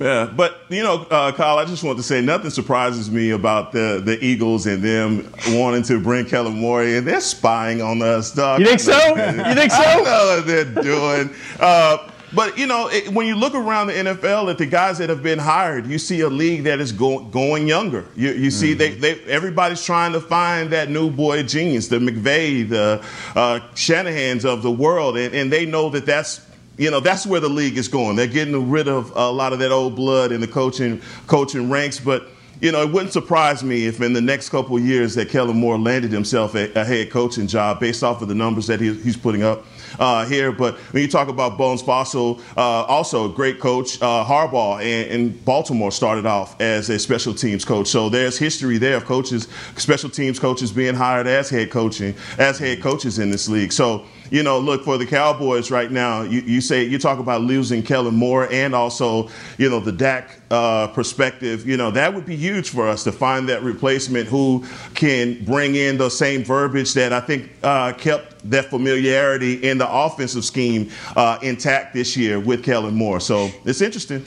Yeah, but you know, uh, Kyle, I just want to say nothing surprises me about the the Eagles and them wanting to bring Kellen Moore in. They're spying on us, dog. You think so? You think so? I know what they're doing. Uh, but you know, it, when you look around the NFL at the guys that have been hired, you see a league that is go, going younger. You, you see, they, they everybody's trying to find that new boy genius, the McVay, the uh, Shanahan's of the world, and, and they know that that's you know that's where the league is going. They're getting rid of a lot of that old blood in the coaching coaching ranks, but. You know, it wouldn't surprise me if in the next couple of years that Kellen Moore landed himself a, a head coaching job based off of the numbers that he, he's putting up uh, here. But when you talk about Bones Fassel, uh, also a great coach, uh, Harbaugh in, Baltimore started off as a special teams coach. So there's history there of coaches, special teams coaches being hired as head coaching, as head coaches in this league. So you know, look for the Cowboys right now. You, you say you talk about losing Kellen Moore and also, you know, the Dak uh, perspective. You know, that would be huge for us to find that replacement who can bring in the same verbiage that I think uh, kept that familiarity in the offensive scheme uh, intact this year with Kellen Moore. So it's interesting.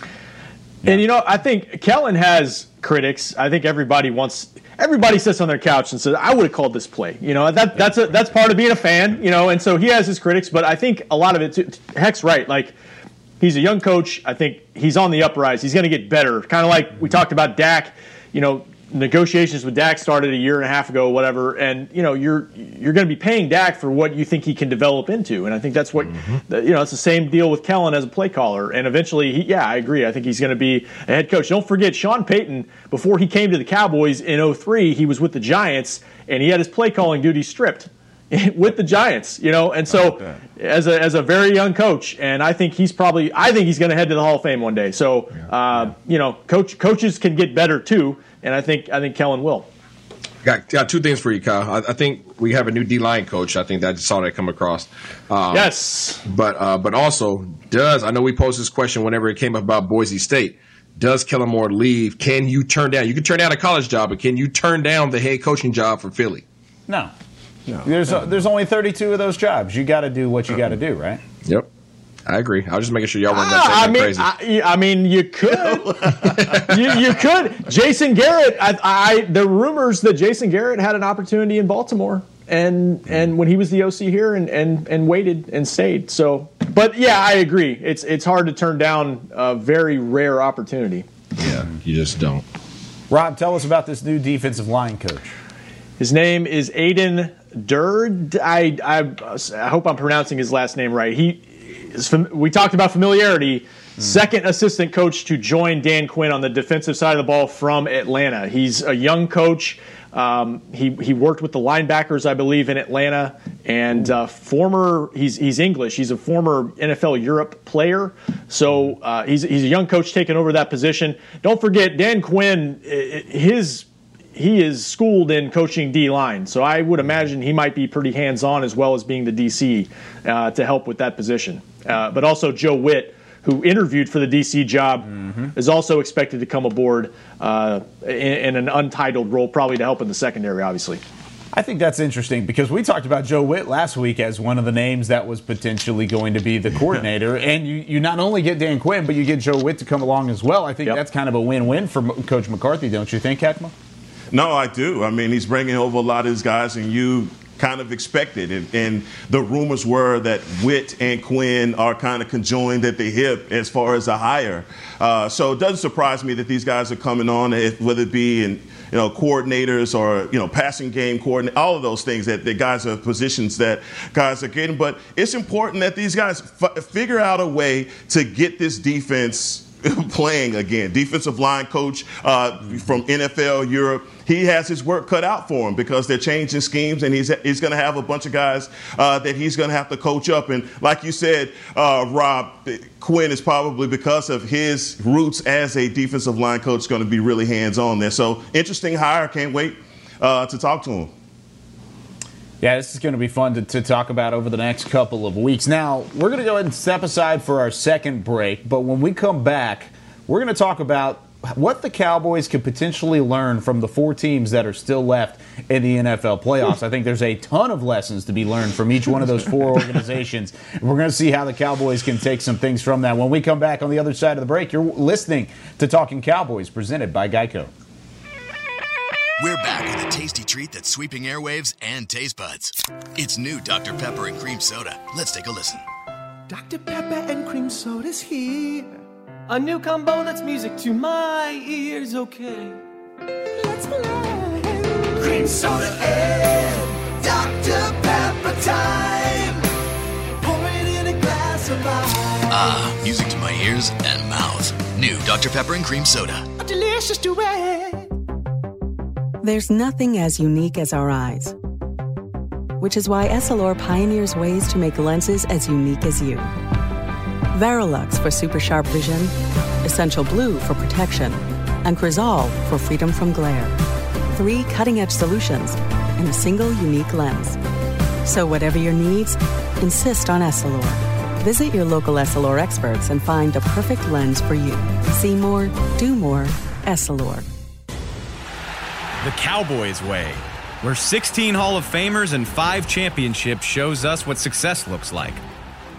And you know, I think Kellen has critics. I think everybody wants everybody sits on their couch and says, "I would have called this play." You know, that that's a, that's part of being a fan. You know, and so he has his critics, but I think a lot of it. Too, Heck's right. Like he's a young coach. I think he's on the uprise. He's going to get better. Kind of like we talked about Dak. You know, negotiations with Dak started a year and a half ago, whatever. And you know, you're you're going to be paying Dak for what you think he can develop into. And I think that's what Mm-hmm. you know. It's the same deal with Kellen as a play caller. And eventually, he, yeah, I agree. I think he's going to be a head coach. Don't forget, Sean Payton before he came to the Cowboys in 03, he was with the Giants and he had his play calling duties stripped. with the Giants, you know, and so as a as a very young coach, and I think he's probably I think he's going to head to the Hall of Fame one day. So, uh, you know, coach coaches can get better too, and I think I think Kellen will. Got, got two things for you, Kyle. I, I think we have a new D line coach. I think that I just saw that come across. Um, yes, but uh, but also does I know we posed this question whenever it came up about Boise State. Does Kellen Moore leave? Can you turn down? You can turn down a college job, but can you turn down the head coaching job for Philly? No. no. There's there's only 32 of those jobs. You got to do what you got to do, right? Yep. I agree. I was just making sure y'all weren't going to say Ah, I mean, crazy. I, I mean, you could, you, you could. Jason Garrett. I, I the rumors that Jason Garrett had an opportunity in Baltimore, and and when he was the OC here, and and and waited and stayed. So, but yeah, I agree. It's it's hard to turn down a very rare opportunity. Yeah, you just don't. Rob, tell us about this new defensive line coach. His name is Aden Durde. I, I, I hope I'm pronouncing his last name right. He is fam- we talked about familiarity. Second assistant coach to join Dan Quinn on the defensive side of the ball from Atlanta. He's a young coach. Um, he he worked with the linebackers, I believe, in Atlanta, and uh, former he's he's English. He's a former NFL Europe player, so uh, he's he's a young coach taking over that position. Don't forget Dan Quinn. His he is schooled in coaching D line, so I would imagine he might be pretty hands on as well as being the DC uh, to help with that position. Uh, but also Joe Whitt, who interviewed for the DC job, is also expected to come aboard uh, in, in an untitled role, probably to help in the secondary, obviously. I think that's interesting because we talked about Joe Whitt last week as one of the names that was potentially going to be the coordinator. and you, you not only get Dan Quinn, but you get Joe Whitt to come along as well. I think that's kind of a win win for Coach McCarthy, don't you think, Heckma? No, I do. I mean, he's bringing over a lot of his guys, and you kind of expected. And, and the rumors were that Whitt and Quinn are kind of conjoined at the hip as far as a hire. Uh, so it doesn't surprise me that these guys are coming on, if, whether it be in you know coordinators or you know passing game coordinate, all of those things that the guys are positions that guys are getting. But it's important that these guys f- figure out a way to get this defense playing again. Defensive line coach uh, from NFL Europe. He has his work cut out for him because they're changing schemes, and he's he's going to have a bunch of guys uh, that he's going to have to coach up. And like you said, uh, Rob Quinn is probably because of his roots as a defensive line coach going to be really hands on there. So interesting hire. Can't wait uh, to talk to him. Yeah, this is going to be fun to, to talk about over the next couple of weeks. Now, we're going to go ahead and step aside for our second break, but when we come back, we're going to talk about what the Cowboys could potentially learn from the four teams that are still left in the NFL playoffs. I think there's a ton of lessons to be learned from each one of those four organizations. We're going to see how the Cowboys can take some things from that. When we come back on the other side of the break, you're listening to Talking Cowboys presented by Geico. We're back with a tasty treat that's sweeping airwaves and taste buds. It's new Dr. Pepper and Cream Soda. Let's take a listen. Dr. Pepper and cream soda's here. A new combo that's music to my ears, okay? Let's play. Green soda and Dr. Pepper time. Pour it in a glass of ice. Ah, music to my ears and mouth. New Dr. Pepper and Cream Soda. A delicious duet. There's nothing as unique as our eyes, which is why Essilor pioneers ways to make lenses as unique as you. Varilux for super sharp vision, Essential Blue for protection, and Crizal for freedom from glare. Three cutting edge solutions in a single unique lens. So, whatever your needs, insist on Essilor. Visit your local Essilor experts and find the perfect lens for you. See more, do more, Essilor. The Cowboys way, where 16 Hall of Famers and 5 championships shows us what success looks like.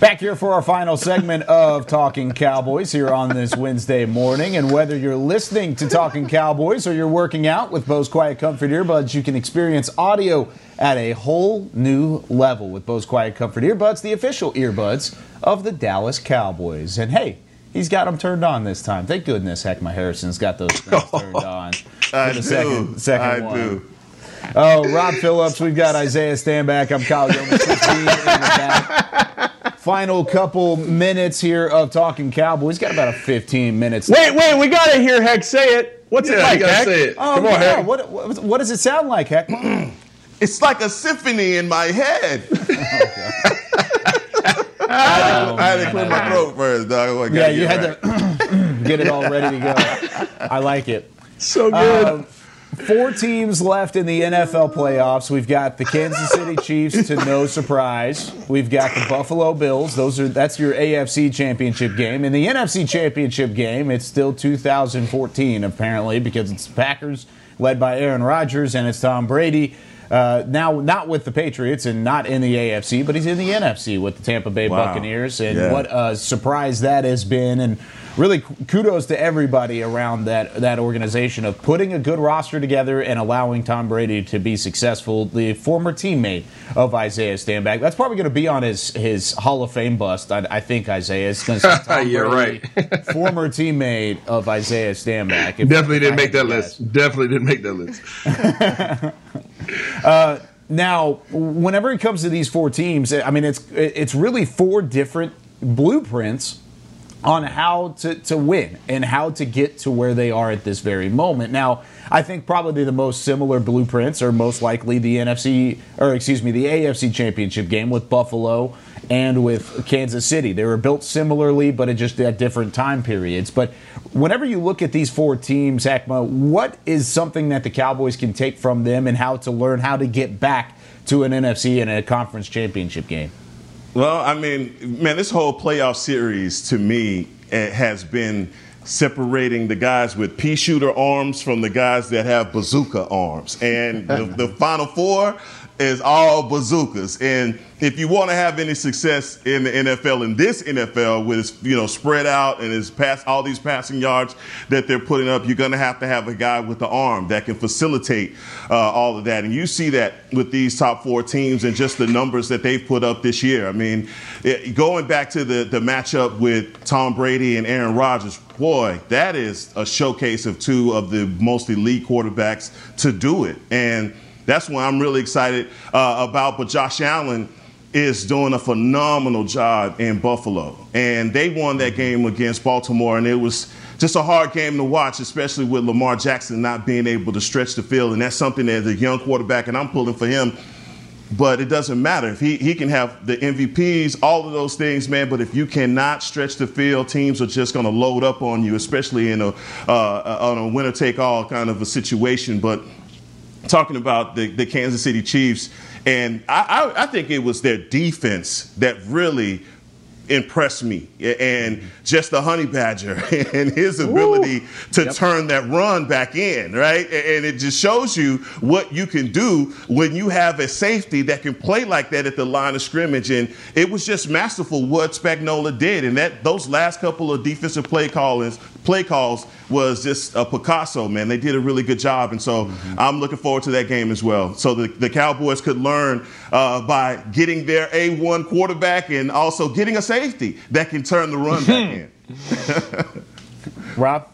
Back here for our final segment of Talking Cowboys here on this Wednesday morning. And whether you're listening to Talking Cowboys or you're working out with Bose Quiet Comfort earbuds, you can experience audio at a whole new level with Bose Quiet Comfort earbuds, the official earbuds of the Dallas Cowboys. And hey, he's got them turned on this time. Thank goodness Heck, my Harrison's got those things oh, turned on. I the do. Second, second I one. do. Oh, Rob Phillips, we've got Isaiah Stanback. I'm Kyle. 15 in the back. Final couple minutes here of talking Cowboys. Got about a 15 minutes. Wait, wait, we gotta hear Heck say it. What's it like, gotta Heck? say it. Oh, Come on, yeah. Heck. What, what, what does it sound like, Heck? It's like a symphony in my head. Oh, I had to clear my throat first, dog. I gotta yeah, you had right. to get it all ready to go. I like it. So good. Um, four teams left in the NFL playoffs. We've got the Kansas City Chiefs to no surprise. We've got the Buffalo Bills. Those are that's your AFC championship game. In the NFC championship game, it's still 2014 apparently because it's Packers led by Aaron Rodgers and it's Tom Brady. Uh, now, not with the Patriots and not in the AFC, but he's in the NFC with the Tampa Bay Wow. Buccaneers. And Yeah. what a surprise that has been. And really, kudos to everybody around that, that organization of putting a good roster together and allowing Tom Brady to be successful. The former teammate of Isaiah Stanback. That's probably going to be on his, his Hall of Fame bust, I, I think, Isaiah. It's going to say You're Brady, former teammate of Isaiah Stanback. Definitely didn't I make that to list. Definitely didn't make that list. Uh, now, whenever it comes to these four teams, I mean, it's it's really four different blueprints on how to, to win and how to get to where they are at this very moment. Now, I think probably the most similar blueprints are most likely the NFC, or excuse me, the AFC Championship game with Buffalo and with Kansas City. They were built similarly, but it just at different time periods. But whenever you look at these four teams, Heckma, what is something that the Cowboys can take from them and how to learn how to get back to an NFC and a conference championship game? Well, I mean, man, this whole playoff series to me eh, has been separating the guys with pea shooter arms from the guys that have bazooka arms. And the, the final four is all bazookas. And if you want to have any success in the NFL, in this NFL, with its, you know spread out and its pass all these passing yards that they're putting up, you're going to have to have a guy with the arm that can facilitate uh, all of that. And you see that with these top four teams and just the numbers that they've put up this year. I mean, it, going back to the the matchup with Tom Brady and Aaron Rodgers, boy, that is a showcase of two of the most elite quarterbacks to do it. And that's what I'm really excited uh, about. But Josh Allen is doing a phenomenal job in Buffalo. And they won that game against Baltimore, and it was just a hard game to watch, especially with Lamar Jackson not being able to stretch the field. And that's something that a young quarterback, and I'm pulling for him. But it doesn't matter if he, he can have the MVPs, all of those things, man. But if you cannot stretch the field, teams are just going to load up on you, especially in a uh, on a winner take all kind of a situation. But talking about the, the Kansas City Chiefs, and I, I, I think it was their defense that really impressed me and just the honey badger and his ability to turn that run back in right? And it just shows you what you can do when you have a safety that can play like that at the line of scrimmage and it was just masterful what Spagnuolo did and that those last couple of defensive play callings play calls was just a Picasso man. They did a really good job and so mm-hmm. I'm looking forward to that game as well. So the, the Cowboys could learn uh, by getting their A1 quarterback and also getting a safety that can turn the run back hmm. in. Rob?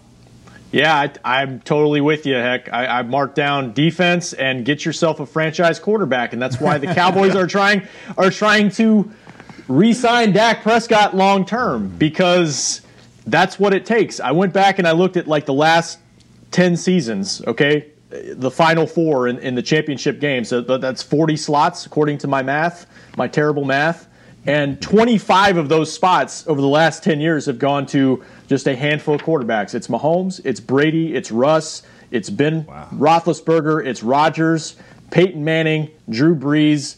Yeah, I, I'm totally with you. Heck, I, I marked down defense and get yourself a franchise quarterback, and that's why the Cowboys are trying are trying to re-sign Dak Prescott long term because that's what it takes. I went back and I looked at like the last ten seasons. Okay, the final four in, in the championship games. So that's 40 slots according to my math, my terrible math. And 25 of those spots over the last 10 years have gone to just a handful of quarterbacks. It's Mahomes, it's Brady, it's Russ, it's Ben wow. Roethlisberger, it's Rodgers, Peyton Manning, Drew Brees,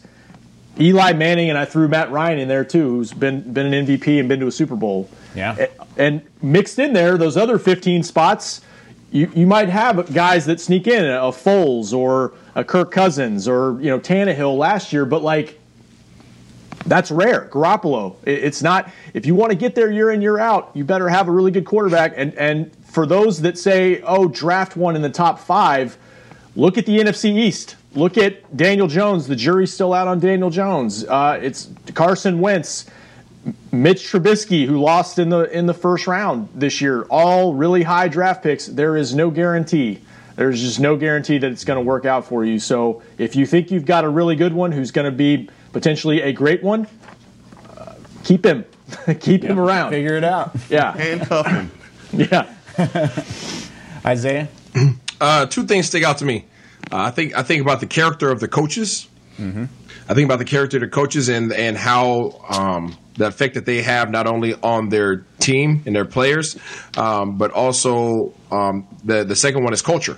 Eli Manning, and I threw Matt Ryan in there too, who's been been an MVP and been to a Super Bowl. Yeah. And mixed in there, those other 15 spots, you, you might have guys that sneak in, a Foles or a Kirk Cousins or you know Tannehill last year, but like that's rare. Garoppolo, it's not. If you want to get there year in year out, you better have a really good quarterback. And and for those that say, oh, draft one in the top five, look at the NFC East. Look at Daniel Jones. The jury's still out on Daniel Jones. Uh, it's Carson Wentz, Mitch Trubisky, who lost in the in the first round this year. All really high draft picks. There is no guarantee. There's just no guarantee that it's going to work out for you. So if you think you've got a really good one who's going to be potentially a great one, uh, keep him. keep yeah, him around. Figure it out. Yeah. Handcuff him. yeah. Isaiah? Uh, two things stick out to me. Uh, I think I think about the character of the coaches. Mm-hmm. I think about the character of the coaches and and how um, the effect that they have not only on their team and their players, um, but also um, the the second one is culture,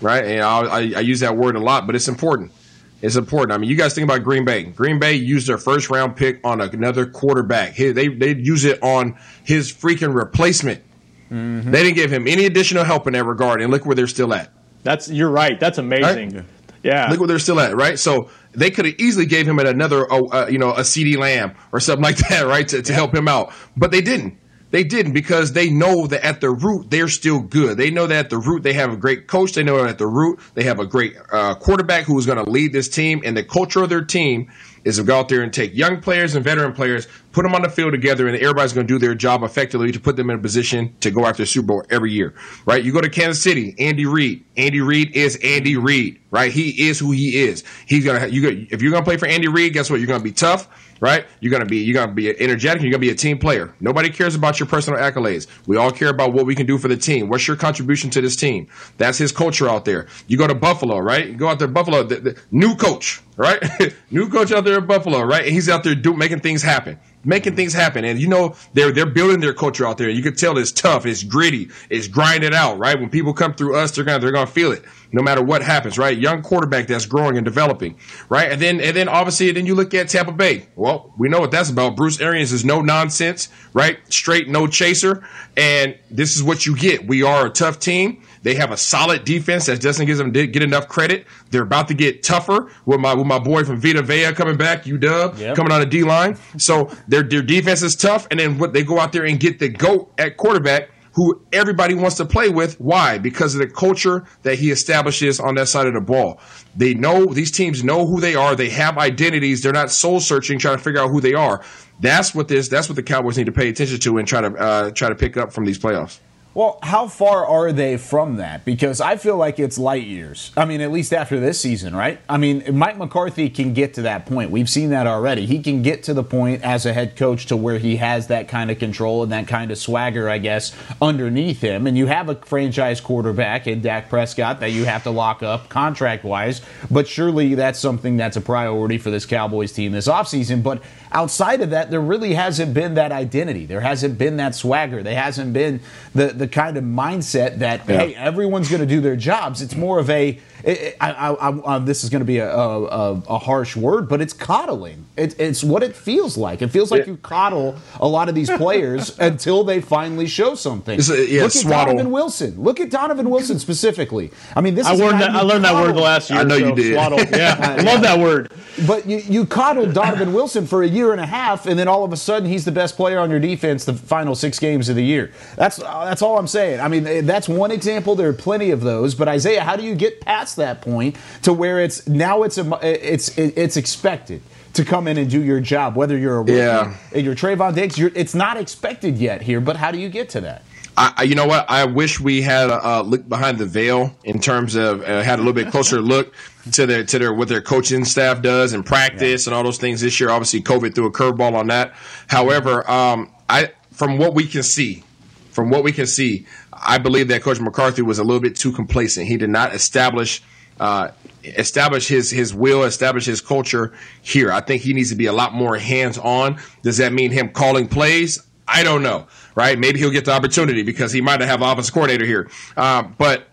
right? And I, I, I use that word a lot, but it's important. It's important. I mean, you guys think about Green Bay. Green Bay used their first round pick on another quarterback. They they use it on his freaking replacement. Mm-hmm. They didn't give him any additional help in that regard, and look where they're still at. That's you're right. That's amazing. Right? Yeah. Look where they're still at, right? So they could have easily gave him another, uh, uh, you know, a CeeDee Lamb or something like that, right, to, to help him out, but they didn't. They didn't because they know that at the root they're still good. They know that at the root they have a great coach. They know that at the root they have a great uh, quarterback who is going to lead this team. And the culture of their team is to go out there and take young players and veteran players, put them on the field together, and everybody's going to do their job effectively to put them in a position to go after the Super Bowl every year. Right? You go to Kansas City, Andy Reid. Andy Reid is Andy Reid. Right? He is who he is. He's gonna. You if you're gonna play for Andy Reid, guess what? You're gonna be tough right? You're gonna be you're gonna be energetic. You're gonna be a team player. Nobody cares about your personal accolades. We all care about what we can do for the team. What's your contribution to this team? That's his culture out there. You go to Buffalo, right? You go out there, Buffalo, the, the new coach, right? new coach out there at Buffalo, right? And he's out there do, making things happen making things happen. And you know, they're they're building their culture out there. You can tell it's tough, it's gritty, it's grinded out, right? When people come through us, they're gonna they're gonna feel it no matter what happens, right? Young quarterback that's growing and developing, right? And then and then obviously then you look at Tampa Bay. Well, we know what that's about. Bruce Arians is no nonsense, right? Straight, no chaser. And this is what you get. We are a tough team. They have a solid defense that doesn't give them get enough credit. They're about to get tougher with my with my boy from Vita Vea coming back, UW yep. coming on the D line. So their their defense is tough, and then what they go out there and get the goat at quarterback who everybody wants to play with. Why? Because of the culture that he establishes on that side of the ball. They know these teams know who they are. They have identities. They're not soul searching, trying to figure out who they are. That's what this. That's what the Cowboys need to pay attention to and try to uh, try to pick up from these playoffs. Well, how far are they from that? Because I feel like it's light years. I mean, at least after this season, right? I mean, Mike McCarthy can get to that point. We've seen that already. He can get to the point as a head coach to where he has that kind of control and that kind of swagger, I guess, underneath him. And you have a franchise quarterback in Dak Prescott that you have to lock up contract wise. But surely that's something that's a priority for this Cowboys team this offseason. But outside of that, there really hasn't been that identity. There hasn't been that swagger. There hasn't been the, the kind of mindset that, yeah. hey, everyone's going to do their jobs. It's more of a, it, I, I, I, uh, this is going to be a, a, a, harsh word, but it's coddling. It, it's what it feels like. It feels like you coddle a lot of these players until they finally show something. A, yeah, Look at swaddle. Donovan Wilson. Look at Donovan Wilson specifically. I mean, this I learned that. I learned that word the last year. I know so you did. Swaddle. Yeah, I love that word. But you, you coddled Donovan Wilson for a year and a half, and then all of a sudden he's the best player on your defense the final six games of the year. That's uh, that's all I'm saying. I mean, eh, that's one example. There are plenty of those. But Isaiah, how do you get past that point to where it's now it's a, it's it's expected to come in and do your job, whether you're a rookie, yeah. you're Trevon Diggs, you're, it's not expected yet here. But how do you get to that? I, you know what? I wish we had a, look behind the veil in terms of uh, had a little bit closer look to their to their what their coaching staff does and practice yeah. and all those things this year. Obviously, COVID threw a curveball on that. However, um, I from what we can see, from what we can see, I believe that Coach McCarthy was a little bit too complacent. He did not establish. Uh, establish his his will, establish his culture here. I think he needs to be a lot more hands on. Does that mean him calling plays? I don't know, right? Maybe he'll get the opportunity because he might have offensive coordinator here. Uh, but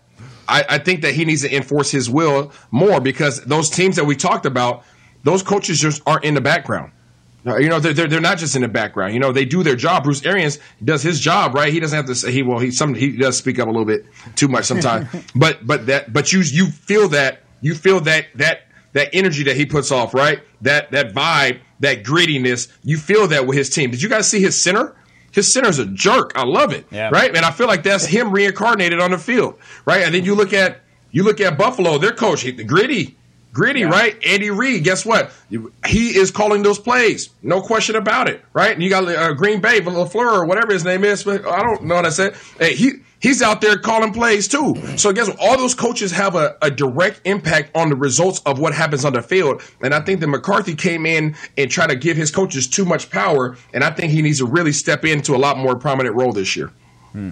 I, I think that he needs to enforce his will more because those teams that we talked about, those coaches just aren't in the background. Uh, you know, they're, they're, they're not just in the background. You know, they do their job. Bruce Arians does his job, right? He doesn't have to say he well he some he does speak up a little bit too much sometimes. but but that but you you feel that you feel that that that energy that he puts off, right? That that vibe, that grittiness. You feel that with his team. Did you guys see his center? His center's a jerk. I love it. Yeah. Right? And I feel like that's him reincarnated on the field. Right? And then you look at you look at Buffalo, their coach, the gritty, gritty, yeah. right? Andy Reid, guess what? He is calling those plays, no question about it, right? And you got uh, Green Bay, Lafleur, or whatever his name is. I don't know what I said. Hey, he he's out there calling plays too. So guess what? All those coaches have a, a direct impact on the results of what happens on the field. And I think that McCarthy came in and tried to give his coaches too much power. And I think he needs to really step into a lot more prominent role this year. Hmm.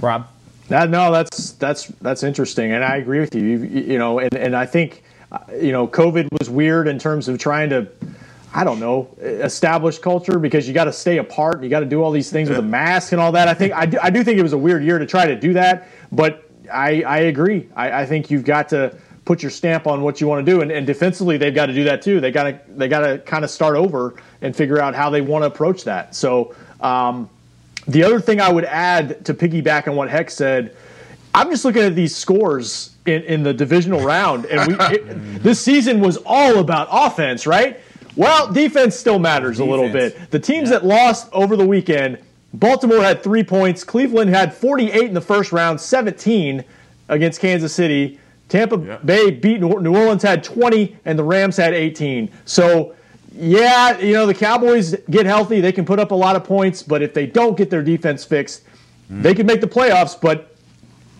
Rob. That, no, that's that's that's interesting, and I agree with you. You, you know, and, and I think uh, you know, COVID was weird in terms of trying to I don't know, establish culture because you got to stay apart and you got to do all these things with a mask and all that. I think I do, I do think it was a weird year to try to do that, but I, I agree. I, I think you've got to put your stamp on what you want to do, and, and defensively they've got to do that too. They got to they got to kind of start over and figure out how they want to approach that. So um, the other thing I would add to piggyback on what Heck said, I'm just looking at these scores in, in the divisional round, and we it, this season was all about offense, right? Well, defense still matters defense. a little bit. The teams yeah. that lost over the weekend, Baltimore had three points. Cleveland had 48 in the first round, 17 against Kansas City. Tampa yeah. Bay beat New Orleans had 20, and the Rams had 18. So, yeah, you know, the Cowboys get healthy. They can put up a lot of points, but if they don't get their defense fixed, mm. they can make the playoffs. But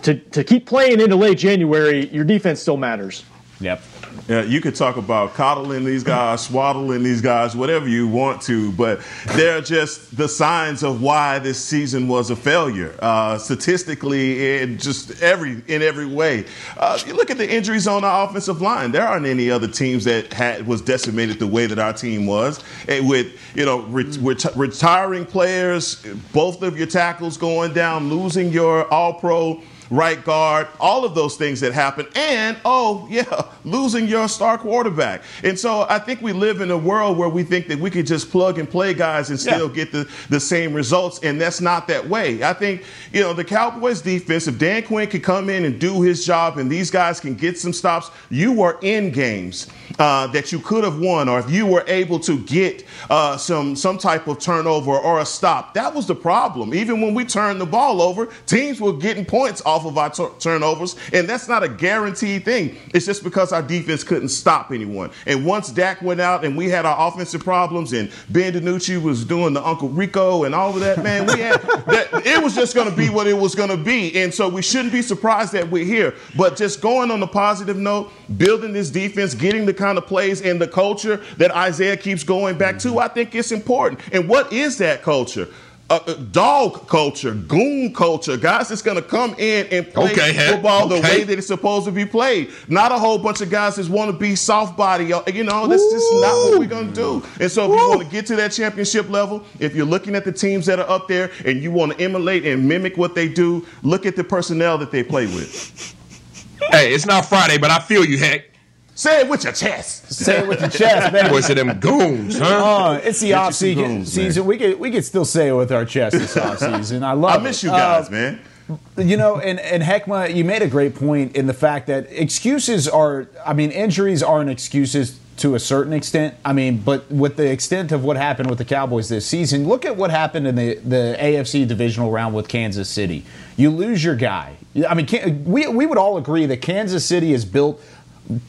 to, to keep playing into late January, your defense still matters. Yep. Yeah, you could talk about coddling these guys, swaddling these guys, whatever you want to, but they're just the signs of why this season was a failure, uh, statistically in just every in every way. Uh, you look at the injuries on the offensive line. There aren't any other teams that had was decimated the way that our team was, and with you know retiring players, both of your tackles going down, losing your All Pro right guard, all of those things that happen. And, oh, yeah, losing your star quarterback. And so I think we live in a world where we think that we could just plug and play guys and still yeah. get the, the same results. And that's not that way. I think, you know, the Cowboys defense, if Dan Quinn could come in and do his job and these guys can get some stops, you are in games uh, that you could have won, or if you were able to get uh, some, some type of turnover or a stop. That was the problem. Even when we turned the ball over, teams were getting points off of our t- turnovers, and that's not a guaranteed thing. It's just because our defense couldn't stop anyone. And once Dak went out and we had our offensive problems, and Ben DiNucci was doing the Uncle Rico and all of that, man, we had that. It was just going to be what it was going to be, and so we shouldn't be surprised that we're here. But just going on the positive note, building this defense, getting the kind of plays in the culture that Isaiah keeps going back to, I think it's important. And what is that culture? uh, dog culture, goon culture, guys that's going to come in and play okay, football okay. the way that it's supposed to be played. Not a whole bunch of guys that want to be soft body. You know, that's just not what we're going to do. And so, if you want to get to that championship level, if you're looking at the teams that are up there and you want to emulate and mimic what they do, look at the personnel that they play with. Hey, it's not Friday, but I feel you, heck. Say it with your chest. Say it with your chest, man. Boys of them goons, huh? Uh, it's the off season. season. We could we could still say it with our chest this off season. I love. I miss it. you guys, uh, man. You know, and and Heckma, you made a great point in the fact that excuses are. I mean, injuries aren't excuses to a certain extent. I mean, but with the extent of what happened with the Cowboys this season, look at what happened in the, the AFC divisional round with Kansas City. You lose your guy. I mean, we, we would all agree that Kansas City is built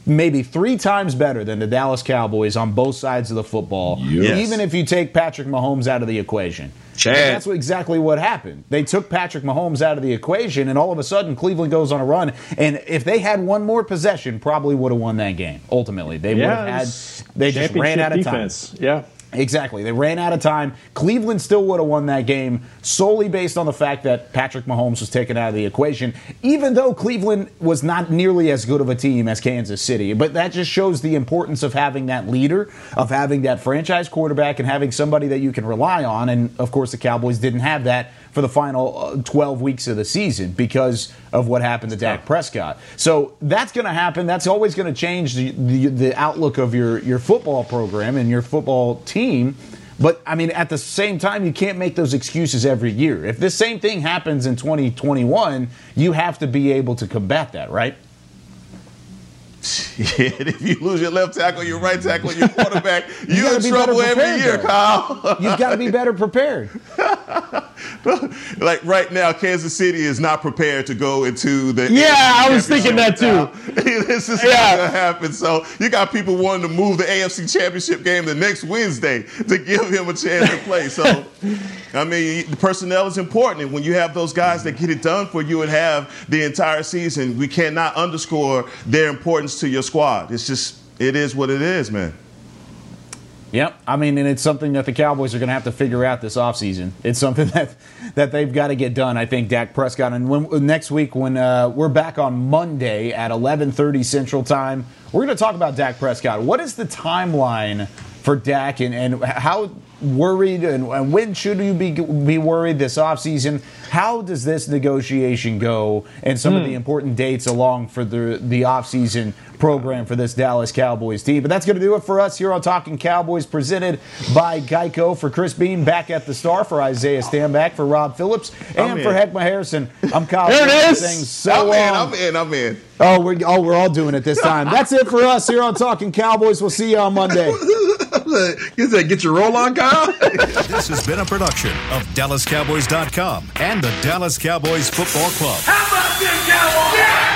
maybe three times better than the Dallas Cowboys on both sides of the football, Yes. even if you take Patrick Mahomes out of the equation. That's what, exactly what happened. They took Patrick Mahomes out of the equation, and all of a sudden, Cleveland goes on a run. And if they had one more possession, probably would have won that game. Ultimately, they would have had. They just ran out of defense. time. Yeah. Exactly. They ran out of time. Cleveland still would have won that game solely based on the fact that Patrick Mahomes was taken out of the equation, even though Cleveland was not nearly as good of a team as Kansas City. But that just shows the importance of having that leader, of having that franchise quarterback, and having somebody that you can rely on. And of course, the Cowboys didn't have that for the final uh, 12 weeks of the season because of what happened to Dak Prescott. So that's going to happen. That's always going to change the, the, the outlook of your, your football program and your football team. But I mean, at the same time, you can't make those excuses every year. If this same thing happens in 2021, you have to be able to combat that, right? Yeah, if you lose your left tackle, your right tackle, your quarterback, You you're in trouble every year, though. Kyle. You've got to be better prepared. like right now, Kansas City is not prepared to go into the. Yeah, AFC I was thinking that too. this is Yeah. not gonna happen. So you got people wanting to move the AFC Championship game the next Wednesday to give him a chance to play. So, I mean, the personnel is important, and when you have those guys that get it done for you and have the entire season, we cannot underscore their importance to your squad. It's just, it is what it is, man. Yep. I mean, and it's something that the Cowboys are going to have to figure out this offseason. It's something that that they've got to get done. I think Dak Prescott. And when, next week, when uh, we're back on Monday at 11:30 Central Time, we're going to talk about Dak Prescott. What is the timeline for Dak, and, and how worried and, and when should you be be worried this offseason? How does this negotiation go, and some of Hmm. the important dates along for the the offseason program for this Dallas Cowboys team. But that's going to do it for us here on Talking Cowboys, presented by Geico. For Chris Bean, back at the star. For Isaiah Stanback, for Rob Phillips, and for. Heckma Harrison. I'm Kyle. There it is. saying So I'm in. I'm in, I'm in. Oh, we're oh we're all doing it this time. That's it for us here on Talking Cowboys. We'll see you on Monday. You said get your roll on, Kyle. This has been a production of DallasCowboys.com and the Dallas Cowboys Football Club. How about this, Cowboys? Yeah!